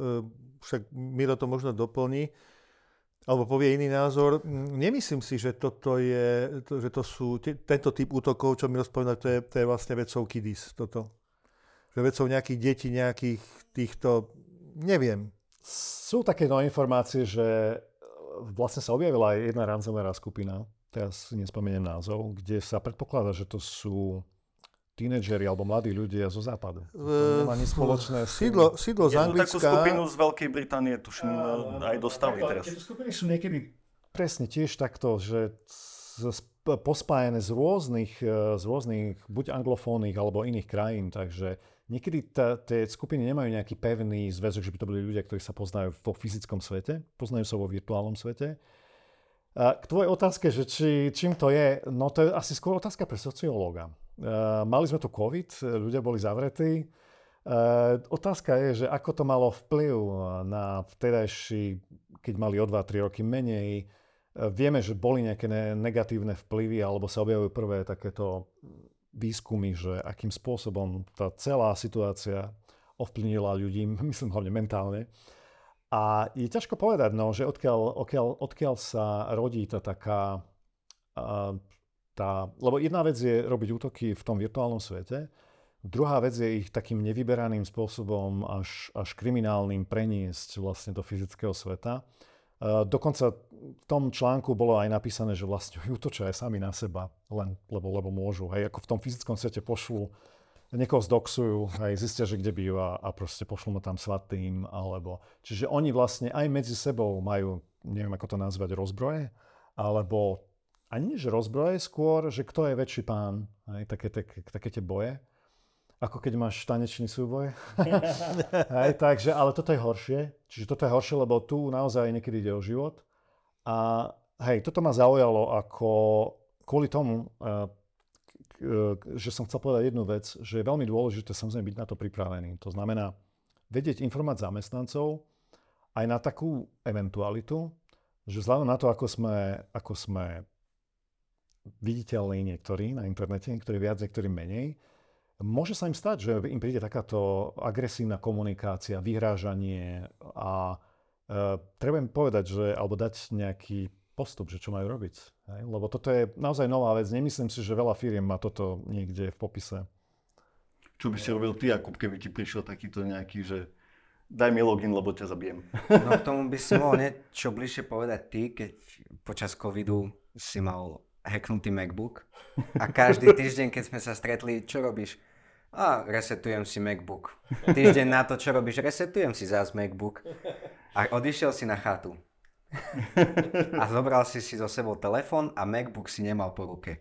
však Miro to možno doplní, alebo povie iný názor. Nemyslím si, že toto je, že to sú, tento typ útokov, čo mi rozpovedal, to je, to je vlastne vecou kidis, toto. Že vecou nejakých detí, nejakých týchto, neviem. Sú také nové informácie, že vlastne sa objavila aj jedna ransomware skupina, teraz si nespomeniem názov, kde sa predpokladá, že to sú tínedžeri alebo mladí ľudia zo západu. To nemá nič spoločné s... Sídlo, sídlo z Anglicka... takú skupinu z Veľkej Británie, tuším, aj dostali teraz. Tieto skupiny sú niekedy presne tiež takto, že pospájené z rôznych, e, z rôznych buď anglofónnych alebo iných krajín, takže niekedy tá, tie skupiny nemajú nejaký pevný zväzok, že by to boli ľudia, ktorí sa poznajú vo fyzickom svete, poznajú sa vo virtuálnom svete. K tvojej otázke, že či, čím to je, no to je asi skôr otázka pre sociológa. Uh, mali sme tu COVID, ľudia boli zavretí. Uh, otázka je, že ako to malo vplyv na vtedajší, keď mali o 2-3 roky menej. Uh, vieme, že boli nejaké ne- negatívne vplyvy, alebo sa objavujú prvé takéto výskumy, že akým spôsobom tá celá situácia ovplyvnila ľudí, myslím hlavne mentálne. A je ťažko povedať, no, že odkiaľ, odkiaľ, odkiaľ sa rodí tá taká... Tá, lebo jedna vec je robiť útoky v tom virtuálnom svete, druhá vec je ich takým nevyberaným spôsobom až, až kriminálnym preniesť vlastne do fyzického sveta. Dokonca v tom článku bolo aj napísané, že vlastne útočia aj sami na seba, len lebo, lebo môžu. Hej, ako v tom fyzickom svete pošlu niekoho zdoxujú, aj zistia, že kde býva a proste pošlú mu tam svatým, alebo... Čiže oni vlastne aj medzi sebou majú, neviem ako to nazvať, rozbroje, alebo ani nie, že rozbroje, skôr, že kto je väčší pán, aj také, také, také tie boje, ako keď máš tanečný súboj. aj, takže, ale toto je horšie, čiže toto je horšie, lebo tu naozaj niekedy ide o život. A hej, toto ma zaujalo ako kvôli tomu, uh, E, že som chcel povedať jednu vec, že je veľmi dôležité samozrejme byť na to pripravený. To znamená vedieť informovať zamestnancov aj na takú eventualitu, že vzhľadom na to, ako sme, ako sme viditeľní niektorí na internete, niektorí viac, niektorí menej, môže sa im stať, že im príde takáto agresívna komunikácia, vyhrážanie a e, treba im povedať, že, alebo dať nejaký postup, že čo majú robiť. Hej? Lebo toto je naozaj nová vec. Nemyslím si, že veľa firiem má toto niekde v popise. Čo by si robil ty, ako keby ti prišiel takýto nejaký, že daj mi login, lebo ťa zabijem. No k tomu by si mohol niečo bližšie povedať ty, keď počas covidu si mal hacknutý MacBook a každý týždeň, keď sme sa stretli, čo robíš? A resetujem si MacBook. Týždeň na to, čo robíš? Resetujem si zás MacBook. A odišiel si na chatu. A zobral si si so sebou telefón a MacBook si nemal po ruke.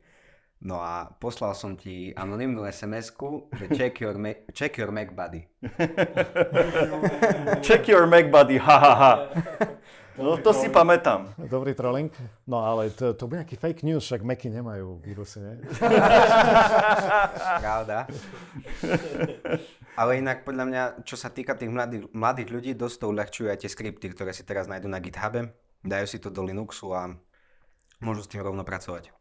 No a poslal som ti anonimnú SMS-ku, že check your, Mac, check your Mac buddy. check your Mac buddy, ha ha ha. No to si pamätám. Dobrý trolling. No ale to, to bude nejaký fake news, však Macy nemajú vírusy, nie? Pravda. Ale inak podľa mňa, čo sa týka tých mladých, mladých ľudí, dosť to uľahčujú aj tie skripty, ktoré si teraz nájdú na GitHube dajú si to do Linuxu a môžu s tým rovno pracovať.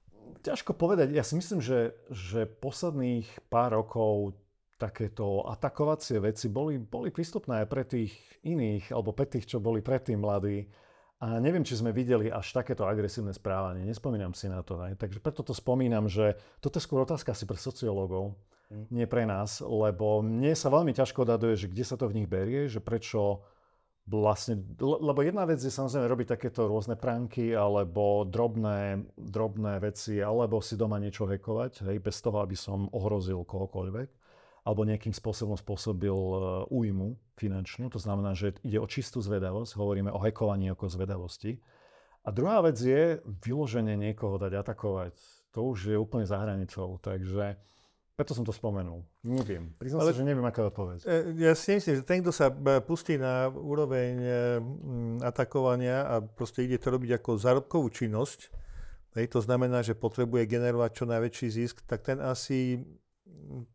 Ťažko povedať. Ja si myslím, že, že posledných pár rokov takéto atakovacie veci boli, boli prístupné aj pre tých iných, alebo pre tých, čo boli predtým mladí. A neviem, či sme videli až takéto agresívne správanie. Nespomínam si na to. Aj. Takže preto to spomínam, že toto je skôr otázka asi pre sociológov, mm. nie pre nás, lebo mne sa veľmi ťažko odhaduje, že kde sa to v nich berie, že prečo vlastne, lebo jedna vec je samozrejme robiť takéto rôzne pranky alebo drobné, drobné veci, alebo si doma niečo hekovať, hej, bez toho, aby som ohrozil kohokoľvek, alebo nejakým spôsobom spôsobil uh, újmu finančnú, to znamená, že ide o čistú zvedavosť, hovoríme o hekovaní ako zvedavosti. A druhá vec je vyloženie niekoho dať atakovať. To už je úplne za hranicou, takže preto som to spomenul. Neviem. Priznám Ale, sa, že neviem, aká odpoveď. E, ja si myslím, že ten, kto sa e, pustí na úroveň e, atakovania a proste ide to robiť ako zárobkovú činnosť, to znamená, že potrebuje generovať čo najväčší zisk, tak ten asi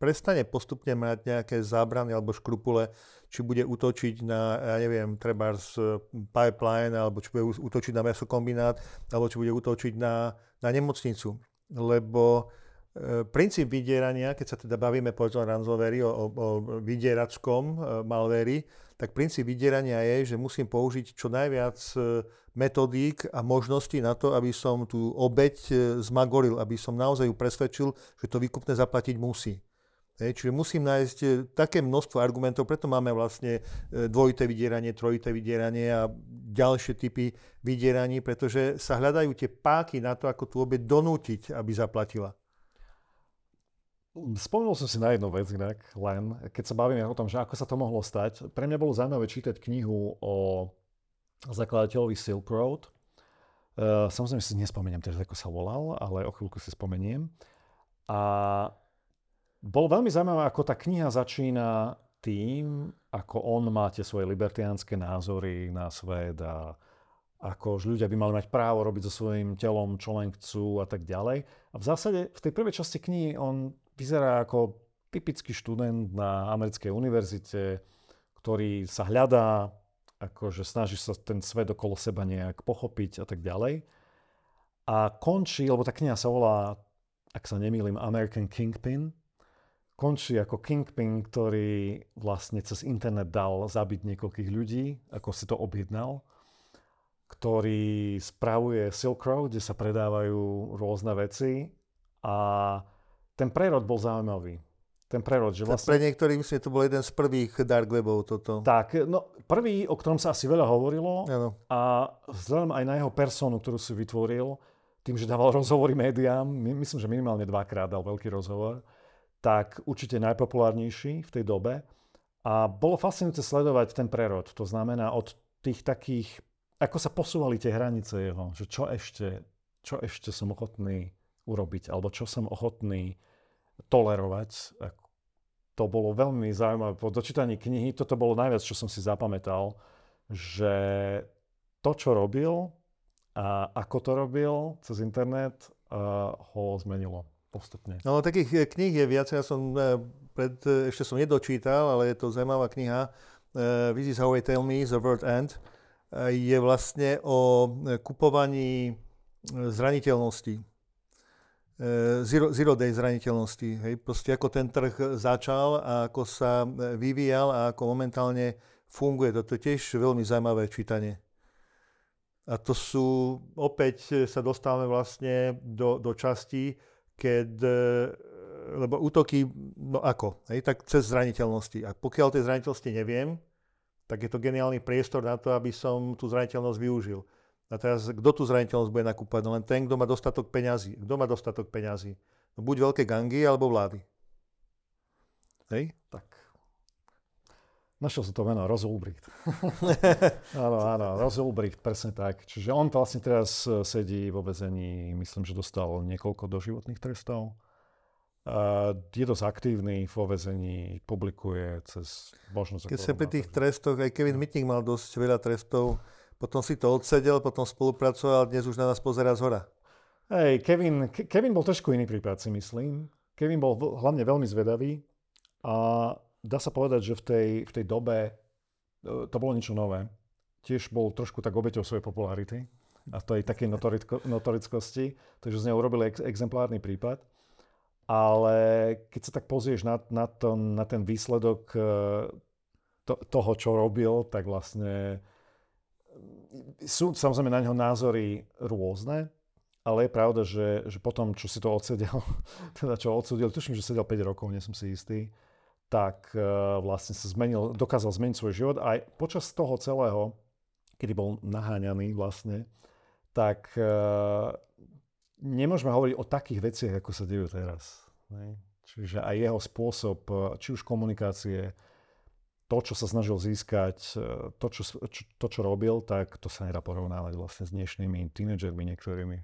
prestane postupne mať nejaké zábrany alebo škrupule, či bude útočiť na, ja neviem, treba z pipeline, alebo či bude útočiť na mesokombinát, alebo či bude útočiť na, na nemocnicu. Lebo princíp vydierania, keď sa teda bavíme povedzme ransomware o, o, o vydieračskom e, malvéri, tak princíp vydierania je, že musím použiť čo najviac e, metodík a možností na to, aby som tú obeď zmagoril, aby som naozaj ju presvedčil, že to výkupné zaplatiť musí. Hej, čiže musím nájsť také množstvo argumentov, preto máme vlastne dvojité vydieranie, trojité vydieranie a ďalšie typy vydieraní, pretože sa hľadajú tie páky na to, ako tú obeď donútiť, aby zaplatila. Spomenul som si na jednu vec inak, len keď sa bavíme o tom, že ako sa to mohlo stať. Pre mňa bolo zaujímavé čítať knihu o zakladateľovi Silk Road. Uh, samozrejme si nespomeniem teraz, ako sa volal, ale o chvíľku si spomeniem. A bolo veľmi zaujímavé, ako tá kniha začína tým, ako on má tie svoje libertiánske názory na svet a ako ľudia by mali mať právo robiť so svojím telom, čo len chcú a tak ďalej. A v zásade v tej prvej časti knihy on vyzerá ako typický študent na americkej univerzite, ktorý sa hľadá, akože snaží sa ten svet okolo seba nejak pochopiť a tak ďalej. A končí, lebo tá kniha sa volá, ak sa nemýlim, American Kingpin, končí ako Kingpin, ktorý vlastne cez internet dal zabiť niekoľkých ľudí, ako si to objednal, ktorý spravuje Silk Road, kde sa predávajú rôzne veci a ten prerod bol zaujímavý ten prerod. Že vlastne... Pre niektorých, myslím, to bol jeden z prvých dark webov toto. Tak, no prvý, o ktorom sa asi veľa hovorilo ano. a vzhľadom aj na jeho personu, ktorú si vytvoril, tým, že dával rozhovory médiám, myslím, že minimálne dvakrát dal veľký rozhovor, tak určite najpopulárnejší v tej dobe. A bolo fascinujúce sledovať ten prerod. To znamená od tých takých, ako sa posúvali tie hranice jeho, že čo ešte, čo ešte som ochotný urobiť, alebo čo som ochotný tolerovať. To bolo veľmi zaujímavé. Po dočítaní knihy toto bolo najviac, čo som si zapamätal, že to, čo robil a ako to robil cez internet, uh, ho zmenilo postupne. No takých eh, kníh je viac, ja som eh, pred, eh, ešte som nedočítal, ale je to zaujímavá kniha This is how I tell me, The World End. Je vlastne o kupovaní zraniteľnosti zero, zero day zraniteľnosti. Hej? Proste ako ten trh začal a ako sa vyvíjal a ako momentálne funguje. Toto je tiež veľmi zaujímavé čítanie. A to sú, opäť sa dostávame vlastne do, do časti, keď, lebo útoky, no ako, hej, tak cez zraniteľnosti. A pokiaľ tej zraniteľnosti neviem, tak je to geniálny priestor na to, aby som tú zraniteľnosť využil. A teraz, kto tú zraniteľnosť bude nakúpať? No len ten, kto má dostatok peňazí. Kto má dostatok peňazí? No buď veľké gangy, alebo vlády. Hej? Tak. Našiel som to meno, Rozulbricht. áno, áno, Rozulbricht, presne tak. Čiže on vlastne teraz e, sedí vo vezení, myslím, že dostal niekoľko doživotných trestov. A je dosť aktívny vo vezení, publikuje cez možnosť... Keď sa pri tých trestoch, aj Kevin Mitnick mal dosť veľa trestov, potom si to odsedel, potom spolupracoval, dnes už na nás pozera z hora. Hej, Kevin, Kevin bol trošku iný prípad, si myslím. Kevin bol hlavne veľmi zvedavý a dá sa povedať, že v tej, v tej dobe e, to bolo niečo nové. Tiež bol trošku tak obeťou svojej popularity a to aj takej notorickosti, takže z neho urobili ex, exemplárny prípad. Ale keď sa tak pozrieš na, na, to, na ten výsledok e, to, toho, čo robil, tak vlastne sú samozrejme na neho názory rôzne, ale je pravda, že, že potom, čo si to odsedel, teda čo odsudil, tuším, že sedel 5 rokov, nie som si istý, tak uh, vlastne sa zmenil, dokázal zmeniť svoj život aj počas toho celého, kedy bol naháňaný vlastne, tak uh, nemôžeme hovoriť o takých veciach, ako sa dejú teraz. Čiže aj jeho spôsob, či už komunikácie, to, čo sa snažil získať, e, to čo, to, čo robil, tak to sa nedá porovnávať vlastne s dnešnými tínedžermi niektorými.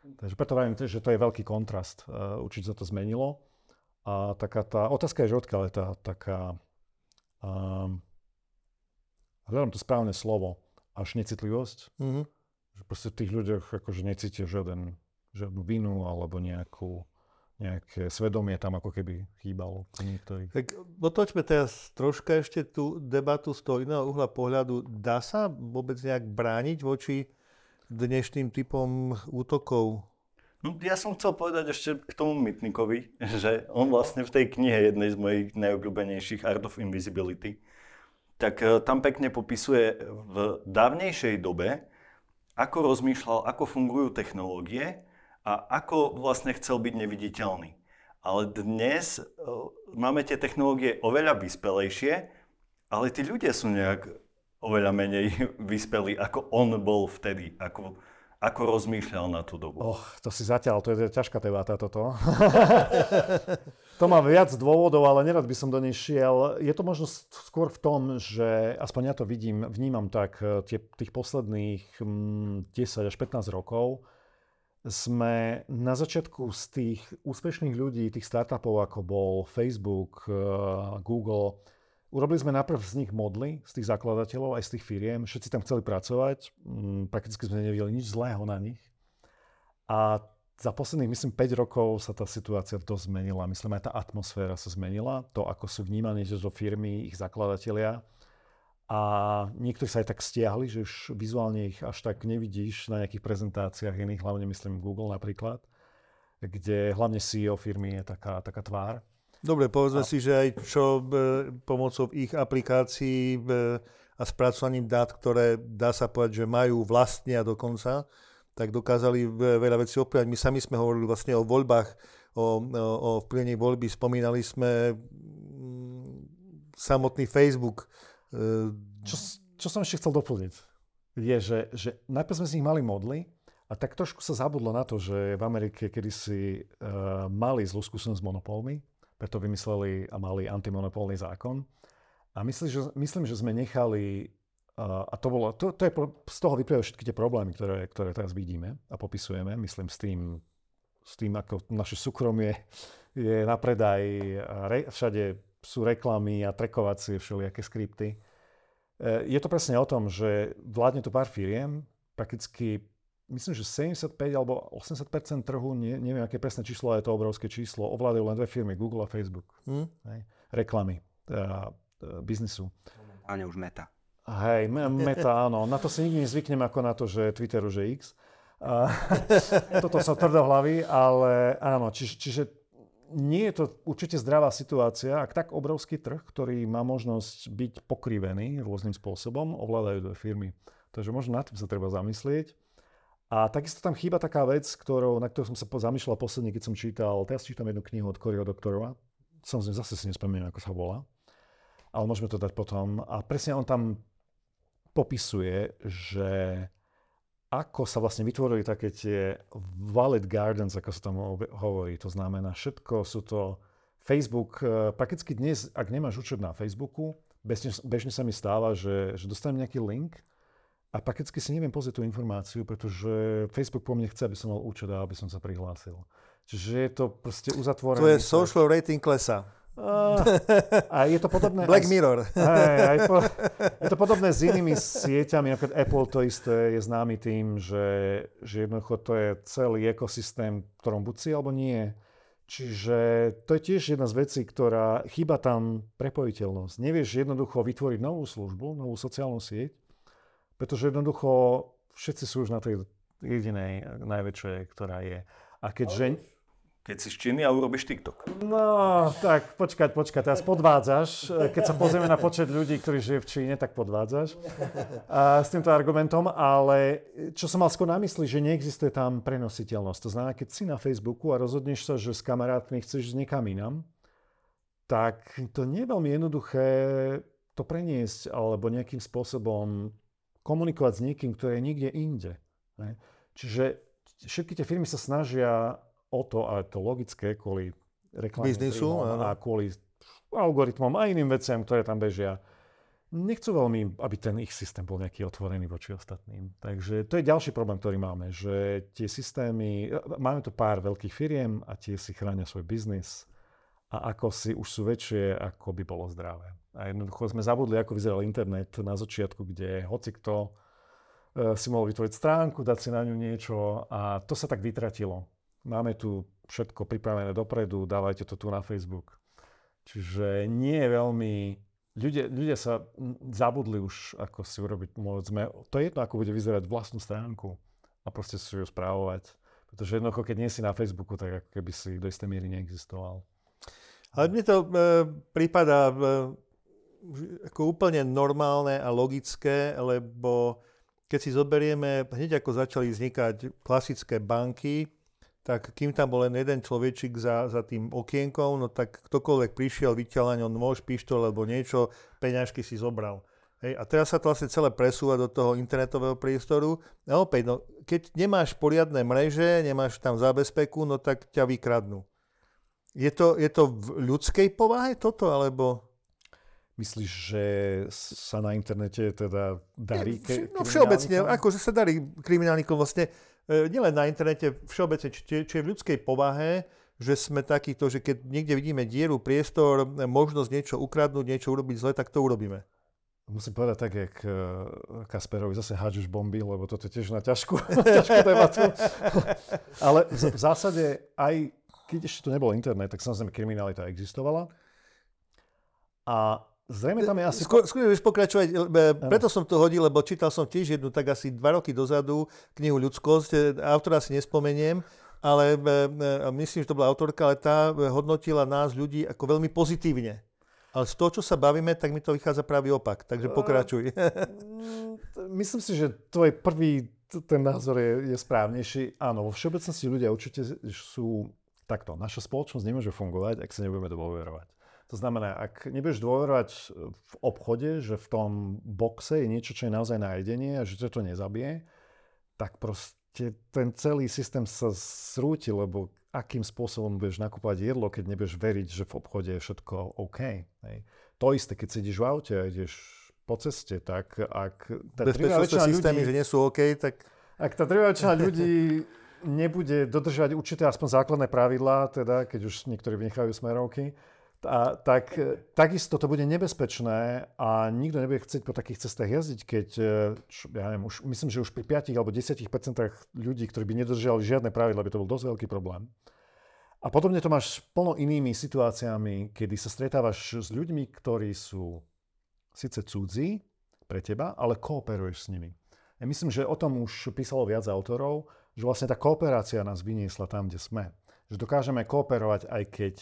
Takže preto vravím, že to je veľký kontrast. E, určite sa to zmenilo. A taká tá, otázka je, že odkiaľ je tá taká, um, hľadám to správne slovo, až necitlivosť. Mm-hmm. Že proste v tých ľuďoch akože necítia žiaden, žiadnu vinu alebo nejakú nejaké svedomie tam ako keby chýbalo niektorých. Tak otočme teraz troška ešte tú debatu z toho iného uhla pohľadu. Dá sa vôbec nejak brániť voči dnešným typom útokov? No, ja som chcel povedať ešte k tomu Mytnikovi, že on vlastne v tej knihe, jednej z mojich najobľúbenejších Art of Invisibility, tak e, tam pekne popisuje v dávnejšej dobe, ako rozmýšľal, ako fungujú technológie a ako vlastne chcel byť neviditeľný. Ale dnes uh, máme tie technológie oveľa vyspelejšie, ale tí ľudia sú nejak oveľa menej vyspelí, ako on bol vtedy. Ako, ako rozmýšľal na tú dobu? Oh, to si zatiaľ, to je ťažká debata toto. to má viac dôvodov, ale nerad by som do nej šiel. Je to možno skôr v tom, že aspoň ja to vidím, vnímam tak, eh, tie, tých posledných 10 mm, až 15 rokov sme na začiatku z tých úspešných ľudí, tých startupov, ako bol Facebook, eh, Google, Urobili sme najprv z nich modly, z tých zakladateľov, aj z tých firiem. Všetci tam chceli pracovať. Mm, prakticky sme nevideli nič zlého na nich. A za posledných, myslím, 5 rokov sa tá situácia dosť zmenila. Myslím, aj tá atmosféra sa zmenila. To, ako sú vnímaní zo firmy, ich zakladatelia. A niektorí sa aj tak stiahli, že už vizuálne ich až tak nevidíš na nejakých prezentáciách iných, hlavne myslím Google napríklad, kde hlavne CEO firmy je taká, taká tvár. Dobre, povedzme a... si, že aj čo e, pomocou ich aplikácií e, a spracovaním dát, ktoré dá sa povedať, že majú vlastnia dokonca, tak dokázali veľa vecí opravať. My sami sme hovorili vlastne o voľbách, o, o, o vplyvení voľby, spomínali sme mm, samotný Facebook. E, čo, čo som ešte chcel doplniť, je, že, že najprv sme z nich mali modly, a tak trošku sa zabudlo na to, že v Amerike kedysi uh, mali zlú skúsenosť s monopolmi, preto vymysleli a mali antimonopolný zákon. A myslím, že, myslím, že sme nechali, uh, a to, bolo, to, to je, z toho vyplývajú všetky tie problémy, ktoré, ktoré teraz vidíme a popisujeme, myslím s tým, s tým ako naše súkromie je na predaj, re, všade sú reklamy a trekovacie všelijaké skripty. E, je to presne o tom, že vládne tu pár firiem, prakticky myslím, že 75 alebo 80% trhu, nie, neviem, aké presné číslo, ale je to obrovské číslo, ovládajú len dve firmy, Google a Facebook. Hmm? Hej, reklamy, teda, biznisu. Momentálne už meta. Hej, meta, áno. Na to si nikdy nezvyknem ako na to, že Twitter už je X. A, toto som tvrdohlavý, ale áno, čiže, čiže nie je to určite zdravá situácia, ak tak obrovský trh, ktorý má možnosť byť pokrivený rôznym spôsobom, ovládajú dve firmy. Takže možno na tým sa treba zamyslieť. A takisto tam chýba taká vec, ktorou, na ktorú som sa zamýšľal posledne, keď som čítal, teraz čítam jednu knihu od Coryho doktorova, samozrejme zase si nespomínam, ako sa volá, ale môžeme to dať potom. A presne on tam popisuje, že ako sa vlastne vytvorili také tie valid gardens, ako sa tam hovorí. To znamená, všetko sú to Facebook. Eh, prakticky dnes, ak nemáš účet na Facebooku, bežne, bežne sa mi stáva, že, že dostanem nejaký link a prakticky si neviem pozrieť tú informáciu, pretože Facebook po mne chce, aby som mal účet a aby som sa prihlásil. Čiže je to proste uzatvorené. To je social rating klesa. A, a je to podobné... Black aj, Mirror. Aj, aj po, je to podobné s inými sieťami, ako Apple to isté je známy tým, že, že jednoducho to je celý ekosystém, v ktorom buď si alebo nie. Čiže to je tiež jedna z vecí, ktorá chýba tam prepojiteľnosť. Nevieš jednoducho vytvoriť novú službu, novú sociálnu sieť, pretože jednoducho všetci sú už na tej jedinej, najväčšej, ktorá je. A keďže... Keď si z Číny a urobíš TikTok. No, tak počkať, počkať, teraz podvádzaš. Keď sa pozrieme na počet ľudí, ktorí žije v Číne, tak podvádzaš a, s týmto argumentom, ale čo som mal skôr na mysli, že neexistuje tam prenositeľnosť. To znamená, keď si na Facebooku a rozhodneš sa, že s kamarátmi chceš ísť niekam inam, tak to nie je veľmi jednoduché to preniesť alebo nejakým spôsobom komunikovať s niekým, kto je niekde inde. Čiže všetky tie firmy sa snažia o to, a to logické, kvôli reklamným Biznisu, a kvôli algoritmom a iným veciam, ktoré tam bežia. Nechcú veľmi, aby ten ich systém bol nejaký otvorený voči ostatným. Takže to je ďalší problém, ktorý máme, že tie systémy, máme tu pár veľkých firiem a tie si chránia svoj biznis a ako si už sú väčšie, ako by bolo zdravé. A jednoducho sme zabudli, ako vyzeral internet na začiatku, kde hoci kto e, si mohol vytvoriť stránku, dať si na ňu niečo a to sa tak vytratilo. Máme tu všetko pripravené dopredu, dávajte to tu na Facebook. Čiže nie je veľmi... Ľudia, ľudia sa zabudli už, ako si urobiť môžeme. To je jedno, ako bude vyzerať vlastnú stránku a proste si ju správovať. Pretože jednoducho, keď nie si na Facebooku, tak ako keby si do istej miery neexistoval. Ale mne to e, prípada e, ako úplne normálne a logické, lebo keď si zoberieme, hneď ako začali vznikať klasické banky, tak kým tam bol len jeden človečik za, za tým okienkom, no tak ktokoľvek prišiel, vyťal na ňom nôž, pištol alebo niečo, peňažky si zobral. Hej, a teraz sa to vlastne celé presúva do toho internetového priestoru. A opäť, no, keď nemáš poriadne mreže, nemáš tam zábezpeku, no tak ťa vykradnú. Je to, je to v ľudskej povahe toto, alebo... Myslíš, že sa na internete teda darí ke, No všeobecne, akože sa darí kriminálnikom vlastne, nielen na internete, všeobecne, či, či je v ľudskej povahe, že sme takíto, že keď niekde vidíme dieru, priestor, možnosť niečo ukradnúť, niečo urobiť zle, tak to urobíme. Musím povedať tak, jak e, Kasperovi zase hádžeš bomby, lebo toto je tiež na ťažkú, ťažkú debatu. Ale v zásade aj keď ešte tu nebol internet, tak samozrejme kriminalita existovala. A Zrejme tam je asi... Skôr, skôr vieš pokračovať, preto som to hodil, lebo čítal som tiež jednu tak asi dva roky dozadu knihu Ľudskosť, autora si nespomeniem, ale myslím, že to bola autorka, ale tá hodnotila nás ľudí ako veľmi pozitívne. Ale z toho, čo sa bavíme, tak mi to vychádza pravý opak, takže pokračuj. Myslím si, že tvoj prvý ten názor je, je správnejší. Áno, vo všeobecnosti ľudia určite sú takto. Naša spoločnosť nemôže fungovať, ak sa nebudeme dôverovať. To znamená, ak nebudeš dôverovať v obchode, že v tom boxe je niečo, čo je naozaj na jedenie a že to to nezabije, tak proste ten celý systém sa srúti, lebo akým spôsobom budeš nakúpať jedlo, keď nebudeš veriť, že v obchode je všetko OK. Hej. To isté, keď sedíš v aute a ideš po ceste, tak ak... Bezpečnostné systémy, ľudí, že nie sú OK, tak... Ak tá drvá ľudí nebude dodržať určité aspoň základné pravidlá, teda keď už niektorí vynechajú smerovky, a, tak takisto to bude nebezpečné a nikto nebude chcieť po takých cestách jazdiť, keď, e, čo, ja neviem, už, myslím, že už pri 5 alebo 10 ľudí, ktorí by nedržali žiadne pravidla, by to bol dosť veľký problém. A podobne to máš plno inými situáciami, kedy sa stretávaš s ľuďmi, ktorí sú síce cudzí pre teba, ale kooperuješ s nimi. Ja myslím, že o tom už písalo viac autorov, že vlastne tá kooperácia nás vyniesla tam, kde sme. Že dokážeme kooperovať, aj keď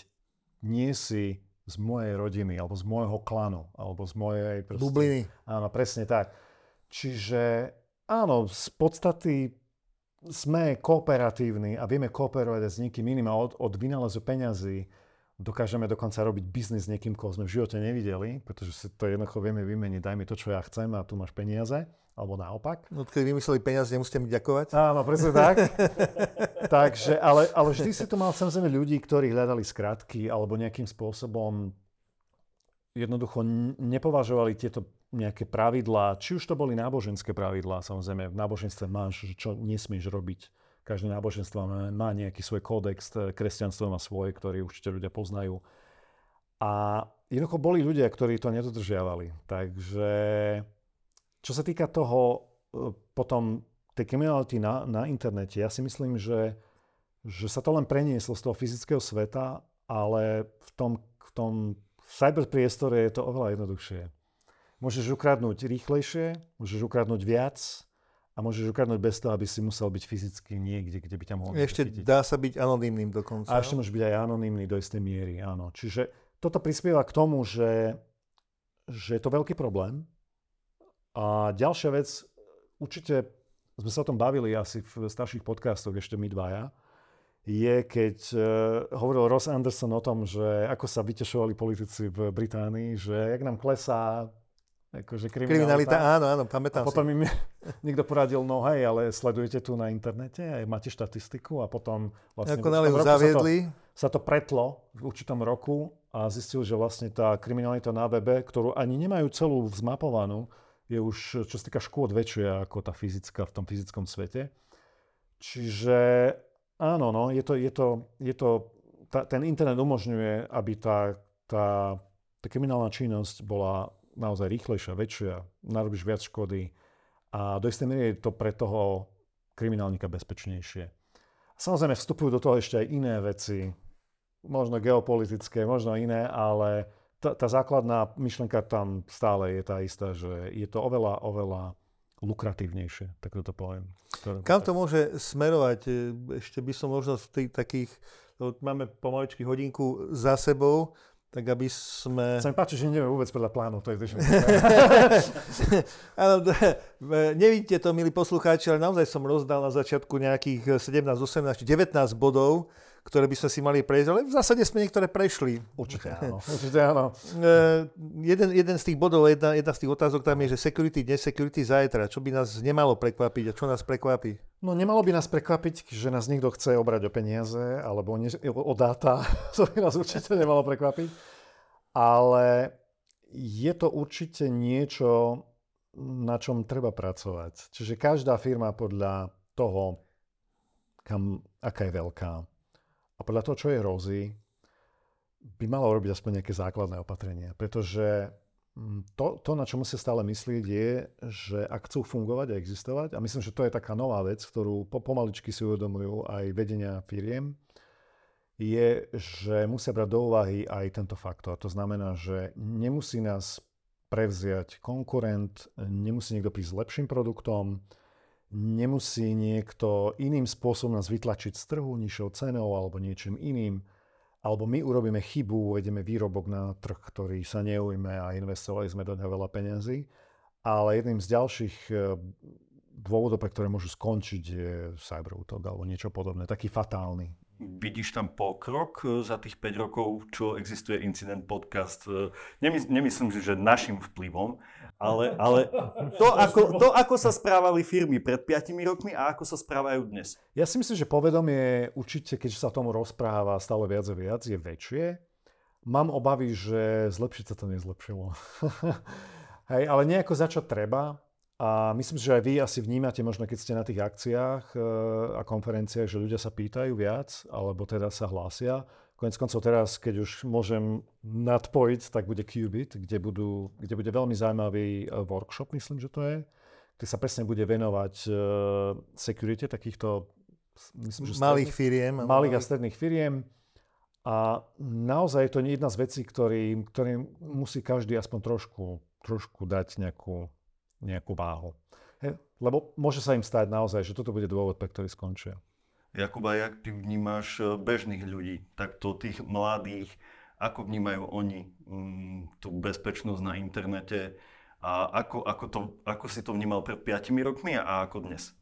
nie si z mojej rodiny, alebo z môjho klanu, alebo z mojej... Proste, Bubliny. Áno, presne tak. Čiže áno, z podstaty sme kooperatívni a vieme kooperovať s niekým iným a od, od vynálezu peňazí dokážeme dokonca robiť biznis s niekým, koho sme v živote nevideli, pretože si to jednoducho vieme vymeniť, daj mi to, čo ja chcem a tu máš peniaze alebo naopak. No, keď vymysleli peniaze, nemusíte mi ďakovať. Áno, presne tak. Takže, ale, ale vždy si tu mal samozrejme ľudí, ktorí hľadali skratky alebo nejakým spôsobom jednoducho nepovažovali tieto nejaké pravidlá, či už to boli náboženské pravidlá, samozrejme v náboženstve máš, čo nesmieš robiť. Každé náboženstvo má, nejaký svoj kódex, kresťanstvo má svoje, ktorý určite ľudia poznajú. A jednoducho boli ľudia, ktorí to nedodržiavali. Takže čo sa týka toho e, potom tej kriminality na, na internete, ja si myslím, že, že sa to len prenieslo z toho fyzického sveta, ale v tom, v tom cyberpriestore je to oveľa jednoduchšie. Môžeš ukradnúť rýchlejšie, môžeš ukradnúť viac a môžeš ukradnúť bez toho, aby si musel byť fyzicky niekde, kde by ťa mohol Ešte chytiť. dá sa byť anonymným dokonca. A ešte môžeš byť aj anonymný do istej miery, áno. Čiže toto prispieva k tomu, že, že je to veľký problém, a ďalšia vec, určite sme sa o tom bavili asi v starších podcastoch ešte my dvaja, je, keď uh, hovoril Ross Anderson o tom, že ako sa vytešovali politici v Británii, že jak nám klesá akože kriminalita. kriminalita. áno, áno, pamätám a potom si. im niekto poradil, no hej, ale sledujete tu na internete, aj máte štatistiku a potom vlastne... Ako v zaviedli. Sa to, sa to pretlo v určitom roku a zistil, že vlastne tá kriminalita na webe, ktorú ani nemajú celú zmapovanú, je už, čo sa týka škôd, väčšia ako tá fyzická v tom fyzickom svete. Čiže áno, no, je to, je to, je to tá, ten internet umožňuje, aby tá, tá, tá kriminálna činnosť bola naozaj rýchlejšia, väčšia, narobíš viac škody a do istej miery je to pre toho kriminálnika bezpečnejšie. Samozrejme vstupujú do toho ešte aj iné veci, možno geopolitické, možno iné, ale tá, tá základná myšlenka tam stále je tá istá, že je to oveľa, oveľa lukratívnejšie, tak to poviem. Kam to môže smerovať? E, ešte by som možno v tých takých, máme pomaličky hodinku za sebou, tak aby sme... Sa mi páči, že neviem vôbec podľa plánu, to je Áno, nevidíte to, milí poslucháči, ale naozaj som rozdal na začiatku nejakých 17, 18, 19 bodov, ktoré by sme si mali prejsť, ale v zásade sme niektoré prešli. Určite áno. Určite áno. Uh, jeden, jeden z tých bodov, jedna, jedna z tých otázok tam je, že security dnes, security zajtra. Čo by nás nemalo prekvapiť a čo nás prekvapí? No nemalo by nás prekvapiť, že nás niekto chce obrať o peniaze alebo o, o dáta. to by nás určite nemalo prekvapiť. Ale je to určite niečo, na čom treba pracovať. Čiže každá firma podľa toho, kam, aká je veľká, a podľa toho, čo je Rozy, by malo robiť aspoň nejaké základné opatrenia. Pretože mm, to, to, na čo musia stále myslieť, je, že ak chcú fungovať a existovať, a myslím, že to je taká nová vec, ktorú po, pomaličky si uvedomujú aj vedenia firiem, je, že musia brať do úvahy aj tento faktor. To znamená, že nemusí nás prevziať konkurent, nemusí niekto prísť s lepším produktom, nemusí niekto iným spôsobom nás vytlačiť z trhu, nižšou cenou alebo niečím iným, alebo my urobíme chybu, uvedeme výrobok na trh, ktorý sa neujme a investovali sme do neho veľa peniazy. Ale jedným z ďalších eh, dôvodov, pre ktoré môžu skončiť, je cyberútok alebo niečo podobné, taký fatálny. Vidíš tam pokrok e, za tých 5 rokov, čo existuje Incident Podcast? E, nemys- nemyslím, že našim vplyvom, ale, ale to, ako, to, ako sa správali firmy pred 5 rokmi a ako sa správajú dnes. Ja si myslím, že povedomie určite, keď sa tomu rozpráva stále viac a viac, je väčšie. Mám obavy, že zlepšiť sa to nezlepšilo. Hej, ale nejako začať treba. A myslím, že aj vy asi vnímate, možno keď ste na tých akciách e, a konferenciách, že ľudia sa pýtajú viac, alebo teda sa hlásia. Konec koncov teraz, keď už môžem nadpojiť, tak bude Qubit, kde, budú, kde bude veľmi zaujímavý e, workshop, myslím, že to je, kde sa presne bude venovať uh, security takýchto myslím, že malých firiem. Malých a stredných firiem. A naozaj je to jedna z vecí, ktorým, ktorým musí každý aspoň trošku, trošku dať nejakú nejakú váhu. He, lebo môže sa im stať naozaj, že toto bude dôvod, pre ktorý skončia. Jakuba, jak ty vnímaš e, bežných ľudí, takto tých mladých, ako vnímajú oni mm, tú bezpečnosť na internete a ako, ako, to, ako si to vnímal pred 5 rokmi a ako dnes?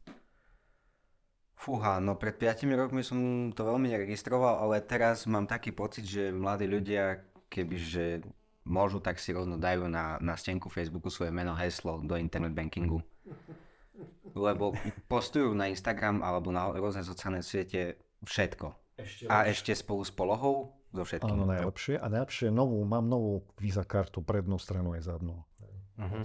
Fúha, no pred 5 rokmi som to veľmi neregistroval, ale teraz mám taký pocit, že mladí ľudia, kebyže môžu, tak si rovno dajú na, na stenku Facebooku svoje meno, heslo do internet bankingu. Lebo postujú na Instagram alebo na rôzne sociálne siete všetko. Ešte a ešte spolu s polohou so všetkým. Áno, najlepšie. A najlepšie, novú, mám novú Visa kartu, prednú stranu aj zadnú. Uh-huh.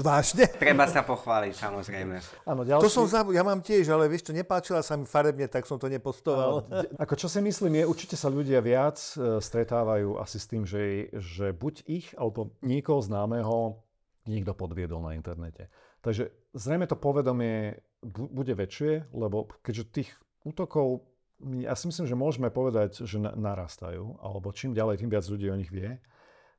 Vážne? Treba sa pochváliť, samozrejme. Áno, ďalší... To som zabudol, ja mám tiež, ale vieš, to nepáčila sa mi farebne, tak som to nepostoval. Áno, ako čo si myslím je, určite sa ľudia viac uh, stretávajú asi s tým, že, že buď ich, alebo niekoho známeho niekto podviedol na internete. Takže zrejme to povedomie bude väčšie, lebo keďže tých útokov, ja si myslím, že môžeme povedať, že narastajú, alebo čím ďalej, tým viac ľudí o nich vie.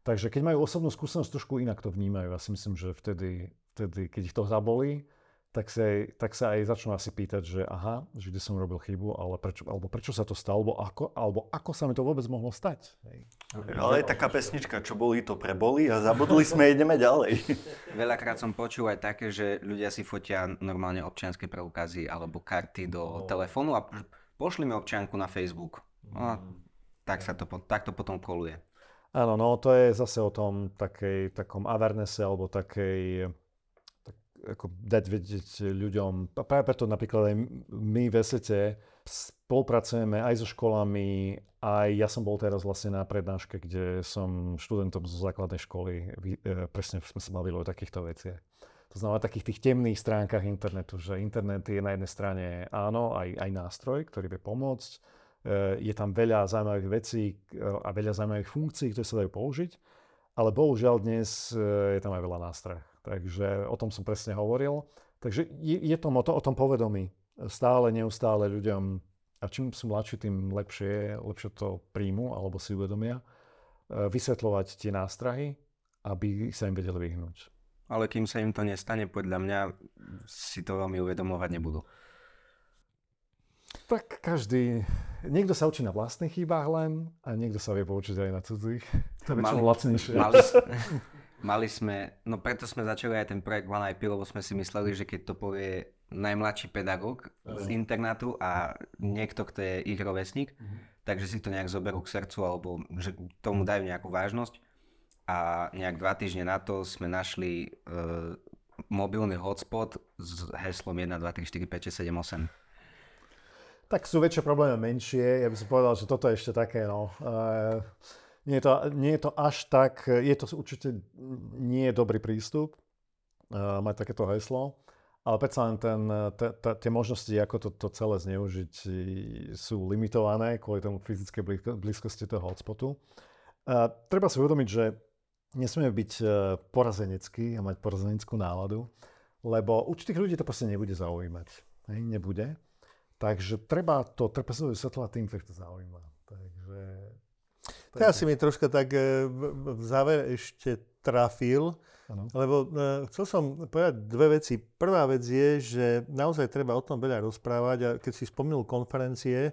Takže keď majú osobnú skúsenosť, trošku inak to vnímajú. Ja si myslím, že vtedy, vtedy keď ich to zabolí, tak sa, aj, tak sa aj začnú asi pýtať, že aha, že kde som robil chybu, ale prečo, alebo prečo sa to stalo, alebo ako, alebo ako sa mi to vôbec mohlo stať. Hej. Ale je taká pesnička, čo boli, to preboli a zabudli sme, ideme ďalej. Veľakrát som počul aj také, že ľudia si fotia normálne občianske preukazy alebo karty do no. telefónu a pošli mi občianku na Facebook. No, tak sa to, tak to potom koluje. Áno, no to je zase o tom takej, takom awarenesse alebo takej tak, ako dať vedieť ľuďom. A práve preto napríklad aj my v Esete spolupracujeme aj so školami, aj ja som bol teraz vlastne na prednáške, kde som študentom zo základnej školy, e, presne sme sa bavili o takýchto veciach. To znamená takých tých temných stránkach internetu, že internet je na jednej strane áno, aj, aj nástroj, ktorý vie pomôcť, je tam veľa zaujímavých vecí eh, a veľa zaujímavých funkcií, ktoré sa dajú použiť, ale bohužiaľ dnes eh, je tam aj veľa nástrah. Takže o tom som presne hovoril. Takže je, je to o, to o tom povedomí. Stále, neustále ľuďom, a čím sú mladší, tým lepšie, lepšie to príjmu alebo si uvedomia, vysvetľovať tie nástrahy, aby sa im vedeli vyhnúť. Ale kým sa im to nestane, podľa mňa si to veľmi uvedomovať nebudú. Tak každý, niekto sa učí na vlastných chybách len a niekto sa vie poučiť aj na cudzích. To je väčšinou lacnejšie. Mali, Mali sme, no preto sme začali aj ten projekt One IP, lebo sme si mysleli, že keď to povie najmladší pedagóg z internátu a niekto, kto je ich rovesník, takže si to nejak zoberú k srdcu alebo že tomu dajú nejakú vážnosť. A nejak dva týždne na to sme našli uh, mobilný hotspot s heslom 1, 2, 3, 4, 5, 6, 7, 8. Tak sú väčšie problémy menšie. Ja by som povedal, že toto je ešte také, no. Uh, nie je, to, nie je to až tak, je to určite nie je dobrý prístup uh, mať takéto heslo, ale predsa len ten, t- t- tie možnosti, ako to, to celé zneužiť, sú limitované kvôli tomu fyzickej blízkosti toho hotspotu. Uh, treba si uvedomiť, že nesmieme byť porazenecký a mať porazeneckú náladu, lebo určitých ľudí to proste nebude zaujímať. Nebude. Takže treba to trpezlivo vysvetľovať tým, ktorých to zaujíma. Takže ja si mi troška tak e, v závere ešte trafil, ano. lebo e, chcel som povedať dve veci. Prvá vec je, že naozaj treba o tom veľa rozprávať a keď si spomínal konferencie,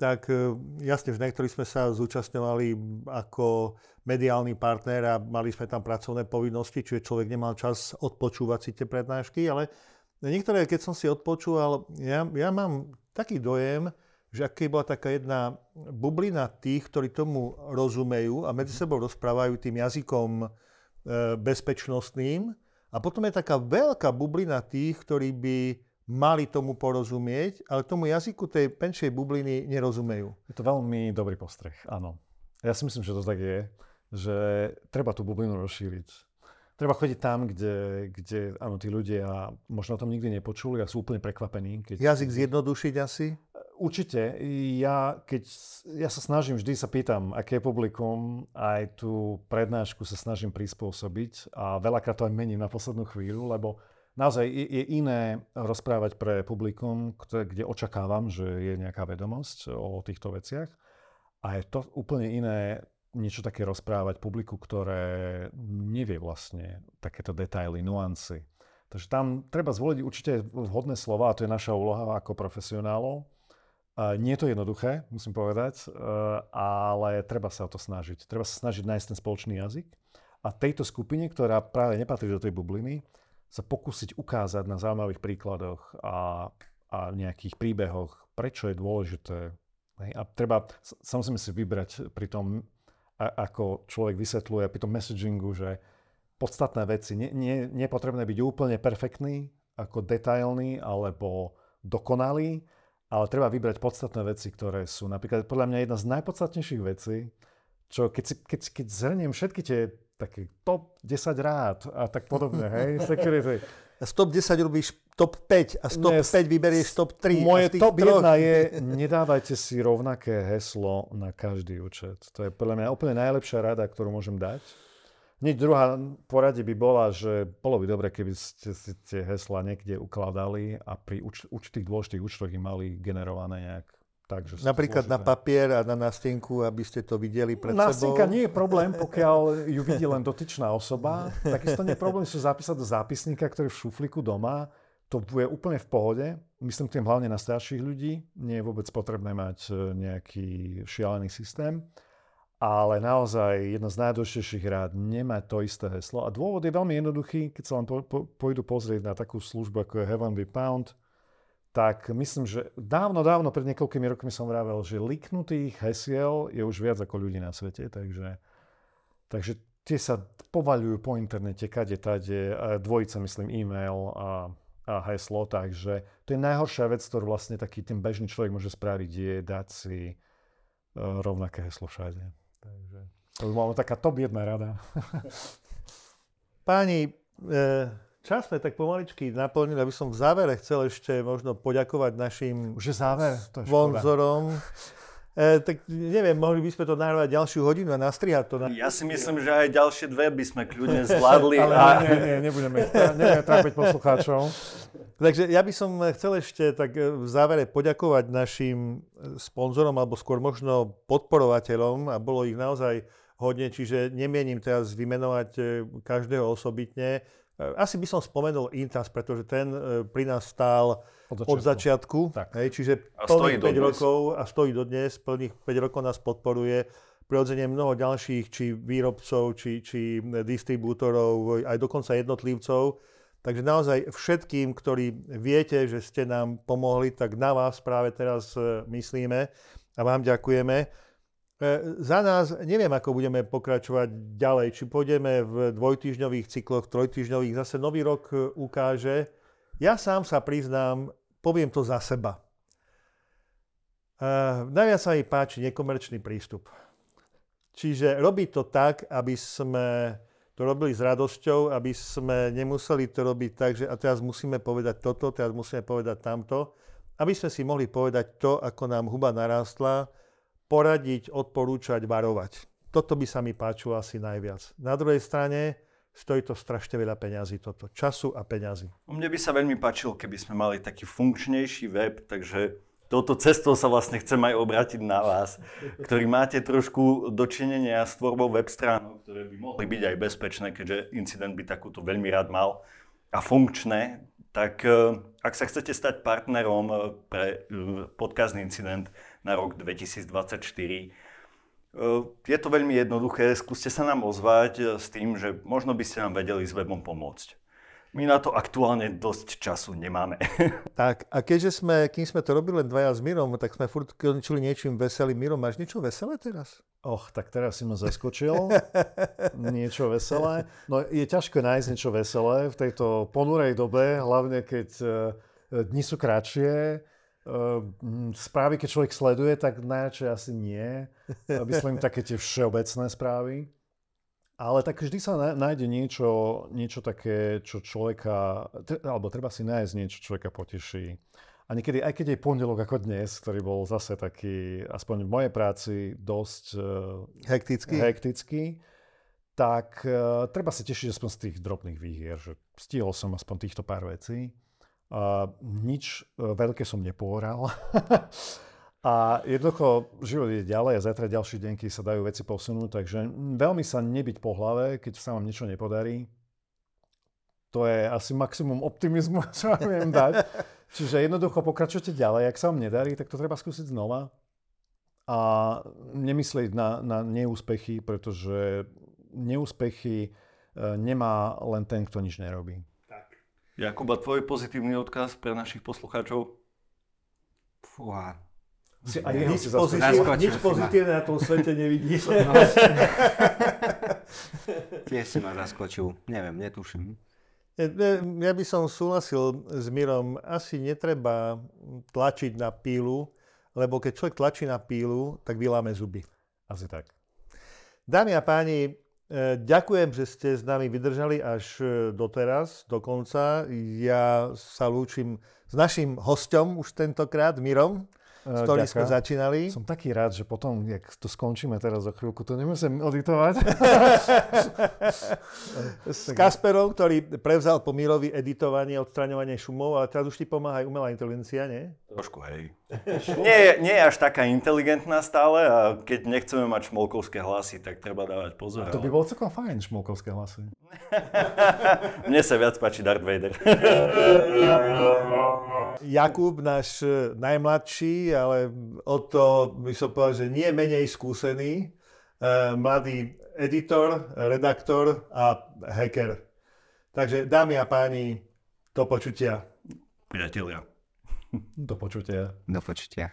tak e, jasne, že niektorí sme sa zúčastňovali ako mediálny partner a mali sme tam pracovné povinnosti, čiže človek nemal čas odpočúvať si tie prednášky, ale niektoré, keď som si odpočúval, ja, ja mám taký dojem, že aké bola taká jedna bublina tých, ktorí tomu rozumejú a medzi sebou rozprávajú tým jazykom e, bezpečnostným. A potom je taká veľká bublina tých, ktorí by mali tomu porozumieť, ale tomu jazyku tej penšej bubliny nerozumejú. Je to veľmi dobrý postreh, áno. Ja si myslím, že to tak je, že treba tú bublinu rozšíriť. Treba chodiť tam, kde, kde áno, tí ľudia možno o tom nikdy nepočuli a sú úplne prekvapení. Keď... Jazyk zjednodušiť asi? Určite. Ja, keď, ja sa snažím, vždy sa pýtam, aké je publikum, aj tú prednášku sa snažím prispôsobiť a veľakrát to aj mením na poslednú chvíľu, lebo naozaj je, je iné rozprávať pre publikum, kde očakávam, že je nejaká vedomosť o týchto veciach a je to úplne iné niečo také rozprávať publiku, ktoré nevie vlastne takéto detaily, nuancy. Takže tam treba zvoliť určite vhodné slova a to je naša úloha ako profesionálov nie je to jednoduché, musím povedať, e, ale treba sa o to snažiť. Treba sa snažiť nájsť ten spoločný jazyk a tejto skupine, ktorá práve nepatrí do tej bubliny, sa pokúsiť ukázať na zaujímavých príkladoch a, a nejakých príbehoch, prečo je dôležité. A treba, samozrejme si vybrať pri tom, ako človek vysvetľuje, pri tom messagingu, že podstatné veci, nie, nie, nie je potrebné byť úplne perfektný, ako detailný alebo dokonalý, ale treba vybrať podstatné veci, ktoré sú napríklad podľa mňa jedna z najpodstatnejších vecí, čo keď, si, keď, keď zhrniem všetky tie také top 10 rád a tak podobne, hej, security. Z top 10 robíš top 5 a z top Nie, 5 vyberieš top 3. Moje top troch... 1 je, nedávajte si rovnaké heslo na každý účet. To je podľa mňa úplne najlepšia rada, ktorú môžem dať. Hneď druhá poradie by bola, že bolo by dobre, keby ste si tie hesla niekde ukladali a pri určitých dôležitých účtoch ich mali generované nejak tak, že Napríklad na papier a na nástenku, aby ste to videli pred Nástenka sebou. nie je problém, pokiaľ ju vidí len dotyčná osoba. Takisto nie je problém si zapísať do zápisníka, ktorý v šufliku doma. To bude úplne v pohode. Myslím tým hlavne na starších ľudí. Nie je vôbec potrebné mať e, nejaký šialený systém ale naozaj jedna z najdôležitejších rád nemať to isté heslo. A dôvod je veľmi jednoduchý, keď sa len po, po, pôjdu pozrieť na takú službu ako je Heavenly Pound, tak myslím, že dávno, dávno, pred niekoľkými rokmi som vravel, že liknutých hesiel je už viac ako ľudí na svete, takže, takže tie sa povaľujú po internete, kade, tade, dvojica, myslím, e-mail a, a heslo, takže to je najhoršia vec, ktorú vlastne taký ten bežný človek môže spraviť, je dať si uh, rovnaké heslo všade. Takže to by bola taká top jedna rada. Páni, e, čas sme tak pomaličky naplnili, aby som v závere chcel ešte možno poďakovať našim Už je záver? To je sponzorom. E, tak neviem, mohli by sme to nahrávať ďalšiu hodinu a nastrihať to. Na... Ja si myslím, že aj ďalšie dve by sme kľudne zvládli. Ale a... nie, nie, nebudeme, nebudeme trápiť poslucháčov. Takže ja by som chcel ešte tak e, v závere poďakovať našim e, sponzorom, alebo skôr možno podporovateľom, a bolo ich naozaj hodne, čiže nemienim teraz vymenovať e, každého osobitne. Asi by som spomenul Intas, pretože ten pri nás stál od začiatku. Od začiatku hej, čiže plných 5 dodnes. rokov a stojí dodnes, plných 5 rokov nás podporuje. prirodzene mnoho ďalších, či výrobcov, či, či distribútorov, aj dokonca jednotlivcov. Takže naozaj všetkým, ktorí viete, že ste nám pomohli, tak na vás práve teraz myslíme a vám ďakujeme. E, za nás neviem, ako budeme pokračovať ďalej. Či pôjdeme v dvojtýždňových cykloch, trojtýždňových, zase nový rok e, ukáže. Ja sám sa priznám, poviem to za seba. Uh, najviac sa mi páči nekomerčný prístup. Čiže robiť to tak, aby sme to robili s radosťou, aby sme nemuseli to robiť tak, že a teraz musíme povedať toto, teraz musíme povedať tamto, aby sme si mohli povedať to, ako nám huba narástla, poradiť, odporúčať, varovať. Toto by sa mi páčilo asi najviac. Na druhej strane stojí to strašne veľa peňazí toto, času a peňazí. Mne by sa veľmi páčilo, keby sme mali taký funkčnejší web, takže touto cestou sa vlastne chcem aj obrátiť na vás, ktorí máte trošku dočinenia s tvorbou web stránok, ktoré by mohli byť aj bezpečné, keďže incident by takúto veľmi rád mal a funkčné, tak e, ak sa chcete stať partnerom e, pre e, podcast Incident na rok 2024, je to veľmi jednoduché, skúste sa nám ozvať s tým, že možno by ste nám vedeli s webom pomôcť. My na to aktuálne dosť času nemáme. Tak a keďže sme, kým sme to robili len dvaja s Mirom, tak sme furt končili niečím veselým. Miro, máš niečo veselé teraz? Och, tak teraz si ma zaskočil. niečo veselé. No je ťažko nájsť niečo veselé v tejto ponurej dobe, hlavne keď uh, dni sú kratšie. Uh, správy, keď človek sleduje, tak najradšej asi nie. Myslím také tie všeobecné správy. Ale tak vždy sa nájde niečo, niečo také, čo človeka, alebo treba si nájsť niečo, čo človeka poteší. A niekedy, aj keď je pondelok ako dnes, ktorý bol zase taký, aspoň v mojej práci, dosť uh, hektický, hektický tak uh, treba sa tešiť aspoň z tých drobných výhier, že stihol som aspoň týchto pár vecí. Nič uh, veľké som nepôhral. A jednoducho život je ďalej a zajtra ďalší deň, keď sa dajú veci posunúť, takže veľmi sa nebyť po hlave, keď sa vám niečo nepodarí. To je asi maximum optimizmu, čo vám viem dať. Čiže jednoducho pokračujte ďalej. Ak sa vám nedarí, tak to treba skúsiť znova. A nemyslieť na, na neúspechy, pretože neúspechy e, nemá len ten, kto nič nerobí. Jakuba, tvoj pozitívny odkaz pre našich poslucháčov? Fúha, si, aj nič, pozitívne, nič pozitívne na tom svete nevidíš. No. Tiež si ma zaskočil. Neviem, netuším. Ja by som súhlasil s Mirom. Asi netreba tlačiť na pílu, lebo keď človek tlačí na pílu, tak vyláme zuby. Asi tak. Dámy a páni, ďakujem, že ste s nami vydržali až e, doteraz, do konca. Ja sa lúčim s našim hostom už tentokrát, Mirom s ktorým sme začínali. Som taký rád, že potom, jak to skončíme teraz za chvíľku, to nemusím editovať. s Kasperom, ktorý prevzal po Mírovi editovanie, odstraňovanie šumov, ale teraz už ti pomáha aj umelá inteligencia, nie? Trošku, hej. Nie, nie je až taká inteligentná stále a keď nechceme mať šmolkovské hlasy, tak treba dávať pozor. A to by bolo celkom fajn, šmolkovské hlasy. Mne sa viac páči Darth Vader. Jakub, náš e, najmladší, ale o to by som povedal, že nie menej skúsený, e, mladý editor, redaktor a hacker. Takže dámy a páni, do počutia. Priatelia. Do počutia. Do počutia.